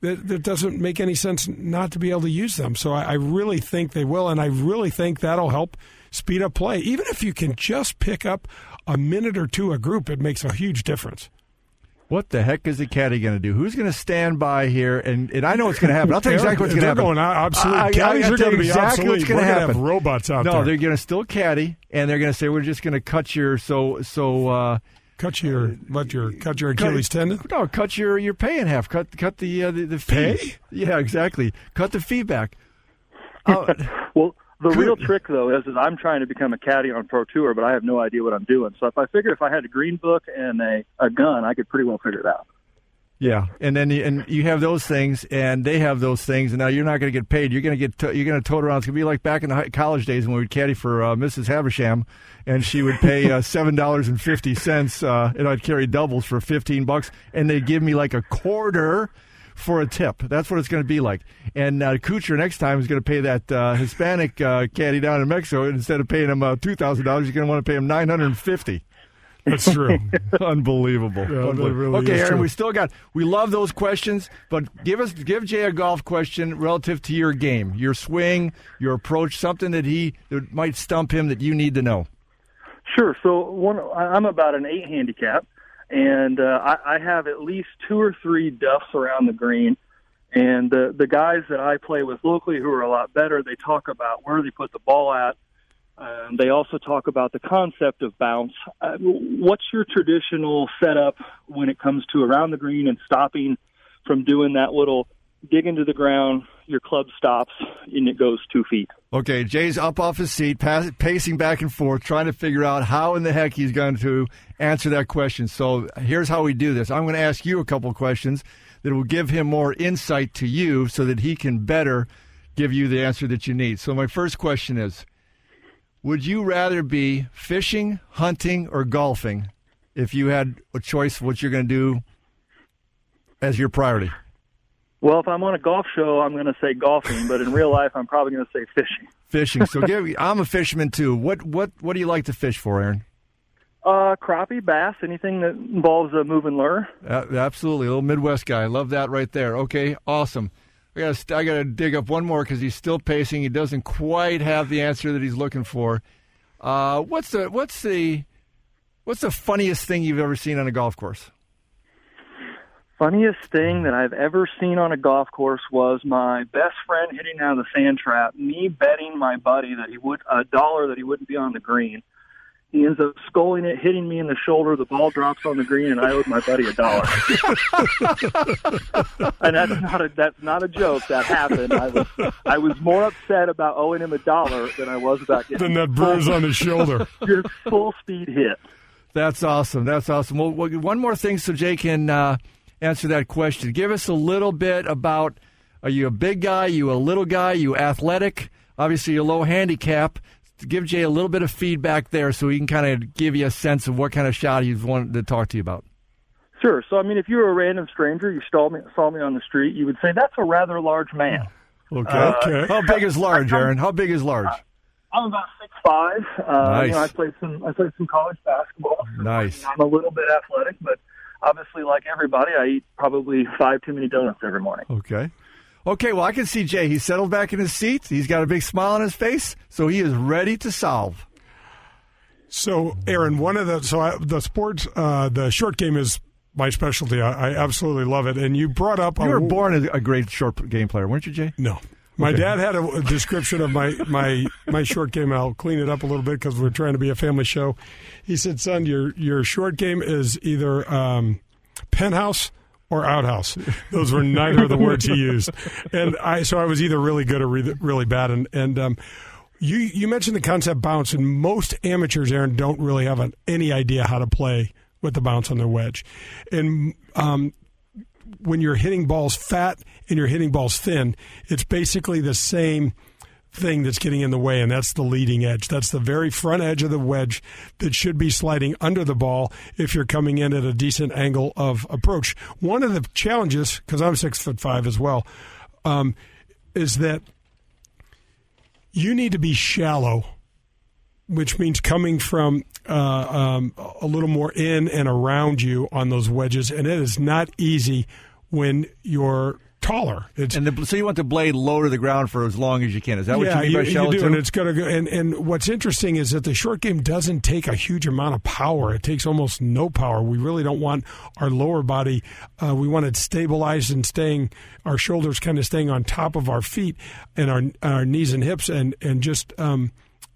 That, that doesn't make any sense not to be able to use them. So I, I really think they will, and I really think that'll help speed up play. Even if you can just pick up a minute or two a group, it makes a huge difference. What the heck is the caddy going to do? Who's going to stand by here? And, and I know what's going to happen. I'll tell you exactly what's going to They're happen. going out obsolete. I- I- Caddies I'll are going to you be exactly obsolete. what's going We're to gonna happen. have robots out no, there. No, they're going to still caddy, and they're going to say we're just going to cut your so so. Uh, cut your let your cut your Achilles cut, tendon. No, cut your your pay in half. Cut cut the uh, the, the fee. Pay? Yeah, exactly. Cut the fee back. Uh, Well, the Could- real trick though is, is I'm trying to become a caddy on Pro Tour, but I have no idea what I'm doing. So if I figure if I had a green book and a, a gun, I could pretty well figure it out. Yeah, and then you, and you have those things, and they have those things, and now you're not going to get paid. You're going to get to, you're going to tote around. It's going to be like back in the high- college days when we'd caddy for uh, Mrs. Havisham, and she would pay uh, seven dollars and fifty cents, uh, and I'd carry doubles for fifteen bucks, and they'd give me like a quarter for a tip. That's what it's going to be like. And uh, Kuchar next time is going to pay that uh, Hispanic uh, caddy down in Mexico, and instead of paying him uh, two thousand dollars, you're going to want to pay him nine hundred and fifty. That's true. Unbelievable. Yeah, Unbelievable. really okay, Aaron, true. we still got. We love those questions, but give us give Jay a golf question relative to your game, your swing, your approach, something that he that might stump him that you need to know. Sure. So one, I'm about an eight handicap, and uh, I, I have at least two or three duffs around the green. And the the guys that I play with locally, who are a lot better, they talk about where they put the ball at. Um, they also talk about the concept of bounce. Uh, what's your traditional setup when it comes to around the green and stopping from doing that little dig into the ground? Your club stops and it goes two feet. Okay, Jay's up off his seat, pass, pacing back and forth, trying to figure out how in the heck he's going to answer that question. So here's how we do this. I'm going to ask you a couple questions that will give him more insight to you so that he can better give you the answer that you need. So my first question is Would you rather be fishing, hunting, or golfing if you had a choice of what you're going to do as your priority? Well, if I'm on a golf show, I'm going to say golfing, but in real life, I'm probably going to say fishing. Fishing. So give, I'm a fisherman too. What what what do you like to fish for, Aaron? Uh, crappie, bass, anything that involves a move and lure. Uh, absolutely, a little Midwest guy. Love that right there. Okay, awesome. I got to I got to dig up one more because he's still pacing. He doesn't quite have the answer that he's looking for. Uh, what's the what's the what's the funniest thing you've ever seen on a golf course? Funniest thing that I've ever seen on a golf course was my best friend hitting out of the sand trap, me betting my buddy that he would a dollar that he wouldn't be on the green, He ends up sculling it, hitting me in the shoulder. The ball drops on the green, and I owed my buddy a dollar. and that's not a that's not a joke. That happened. I was I was more upset about owing him a dollar than I was about getting Than that bruise on his shoulder. just full speed hit. That's awesome. That's awesome. Well, well, one more thing so Jay can uh, answer that question. Give us a little bit about are you a big guy, you a little guy, you athletic? Obviously, you're low handicap. Give Jay a little bit of feedback there so he can kind of give you a sense of what kind of shot he's wanted to talk to you about. Sure. So I mean, if you were a random stranger, you saw me saw me on the street, you would say that's a rather large man. Okay. Uh, okay. How big is large, Aaron? How big is large? I'm about six five. Uh, Nice. You know, I played some I played some college basketball. Nice. I'm a little bit athletic, but obviously, like everybody, I eat probably five too many donuts every morning. Okay. Okay, well, I can see Jay. He's settled back in his seat. He's got a big smile on his face, so he is ready to solve. So, Aaron, one of the so I, the sports, uh, the short game is my specialty. I, I absolutely love it. And you brought up You a, were born a, a great short game player, weren't you, Jay? No. My dad had a, description of my, my, my short game. I'll clean it up a little bit because we're trying to be a family show. He said, "Son, your your short game is either um, penthouse or outhouse." Those were neither of the words he used, and I so I was either really good or really, really bad. And and um, you you mentioned the concept bounce, and most amateurs, Aaron, don't really have an, any idea how to play with the bounce on their wedge, and um, when you're hitting balls fat and you're hitting balls thin, it's basically the same thing that's getting in the way, and that's the leading edge. That's the very front edge of the wedge that should be sliding under the ball if you're coming in at a decent angle of approach. One of the challenges, because I'm six foot five as well, um, is that you need to be shallow which means coming from uh, um, a little more in and around you on those wedges, and it is not easy when you're taller. It's And the, so you want the blade low to the ground for as long as you can. Is that what you mean by shallow do, too? and it's gonna go. And, and what's interesting is that the short game doesn't take a huge amount of power. It takes almost no power. We really don't want our lower body. Uh, we want it stabilized and staying. Our shoulders kind of staying on top of our feet and our our knees and hips, and and just. Um,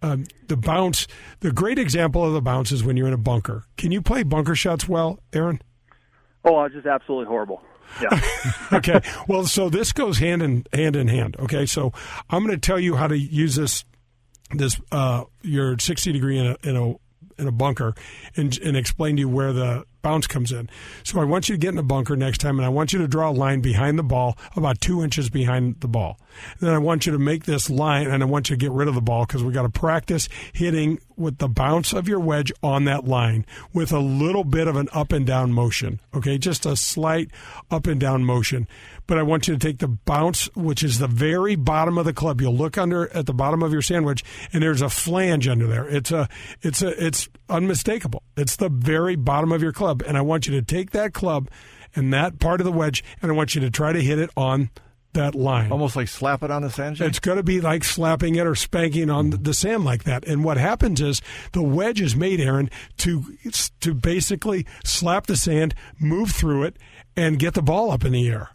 um, the bounce. The great example of the bounce is when you're in a bunker. Can you play bunker shots well, Aaron? Oh, I was just absolutely horrible. Yeah. okay. Well, so this goes hand in hand in hand. Okay. So I'm going to tell you how to use this this uh, your 60 degree in a in a in a bunker and and explain to you where the bounce comes in. So I want you to get in a bunker next time, and I want you to draw a line behind the ball, about two inches behind the ball. Then I want you to make this line, and I want you to get rid of the ball because we got to practice hitting with the bounce of your wedge on that line with a little bit of an up and down motion. Okay, just a slight up and down motion. But I want you to take the bounce, which is the very bottom of the club. You'll look under at the bottom of your sand wedge, and there's a flange under there. It's a, it's a, it's unmistakable. It's the very bottom of your club, and I want you to take that club and that part of the wedge, and I want you to try to hit it on that line. Almost like slap it on the sand. Jay? It's going to be like slapping it or spanking on the sand like that. And what happens is the wedge is made, Aaron, to to basically slap the sand, move through it, and get the ball up in the air.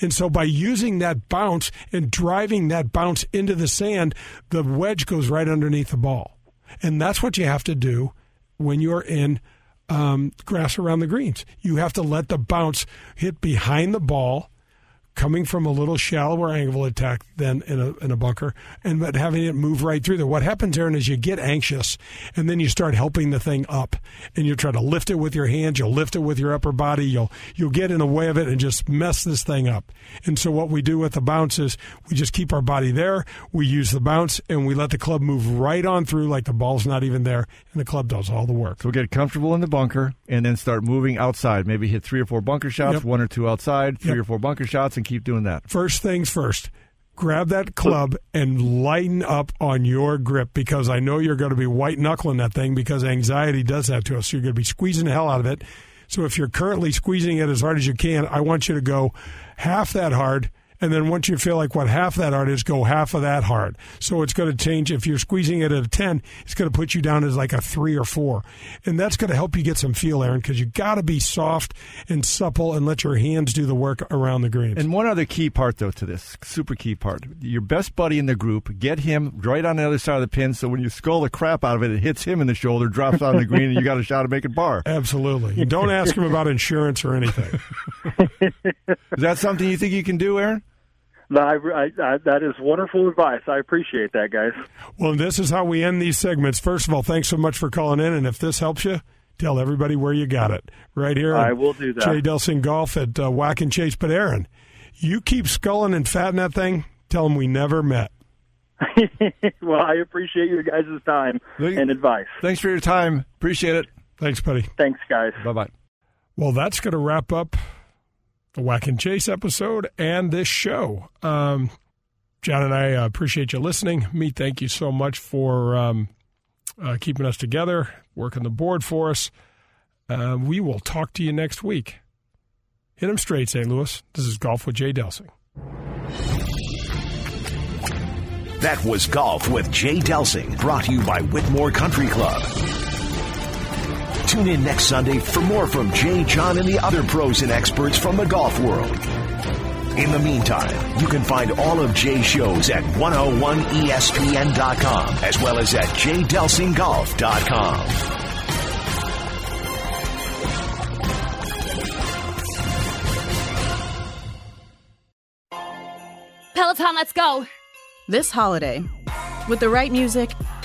And so by using that bounce and driving that bounce into the sand, the wedge goes right underneath the ball. And that's what you have to do when you're in um, grass around the greens. You have to let the bounce hit behind the ball coming from a little shallower angle attack than in a in a bunker, and but having it move right through there. What happens, Aaron, is you get anxious, and then you start helping the thing up, and you try to lift it with your hands. You'll lift it with your upper body. You'll you'll get in the way of it and just mess this thing up. And so what we do with the bounce is we just keep our body there. We use the bounce, and we let the club move right on through like the ball's not even there, and the club does all the work. So get comfortable in the bunker and then start moving outside. Maybe hit three or four bunker shots, Yep. one or two outside, three Yep. or four bunker shots, and keep doing that. First things first. Grab that club and lighten up on your grip because I know you're going to be white knuckling that thing because anxiety does that to us. So you're going to be squeezing the hell out of it. So if you're currently squeezing it as hard as you can, I want you to go half that hard And then once you feel like what half of that art is, go half of that hard. So it's going to change. If you're squeezing it at a 10, it's going to put you down as like a three or four. And that's going to help you get some feel, Aaron, because you got to be soft and supple and let your hands do the work around the greens. And one other key part, though, to this super key part your best buddy in the group, get him right on the other side of the pin so when you skull the crap out of it, it hits him in the shoulder, drops on the green, and you got a shot at making par. Absolutely. Don't ask him about insurance or anything. Is that something you think you can do, Aaron? I, I, I, that is wonderful advice. I appreciate that, guys. Well, this is how we end these segments. First of all, thanks so much for calling in. And if this helps you, tell everybody where you got it. Right here. I will do that. Jay Delsing Golf at uh, Whack and Chase. But Aaron, you keep sculling and fatting that thing. Tell them we never met. well, I appreciate your guys' time and advice. Thanks for your time. Appreciate it. Thanks, buddy. Thanks, guys. Bye bye. Well, that's going to wrap up the Whack and Chase episode and this show. Um, John and I uh, appreciate you listening. Me, thank you so much for um, uh, keeping us together, working the board for us. Uh, we will talk to you next week. Hit them straight, St. Louis. This is Golf with Jay Delsing. That was Golf with Jay Delsing, brought to you by Whitmoor Country Club. Tune in next Sunday for more from Jay, John, and the other pros and experts from the golf world. In the meantime, you can find all of Jay's shows at 101ESPN.com as well as at jdelsinggolf.com. Peloton, let's go! This holiday, with the right music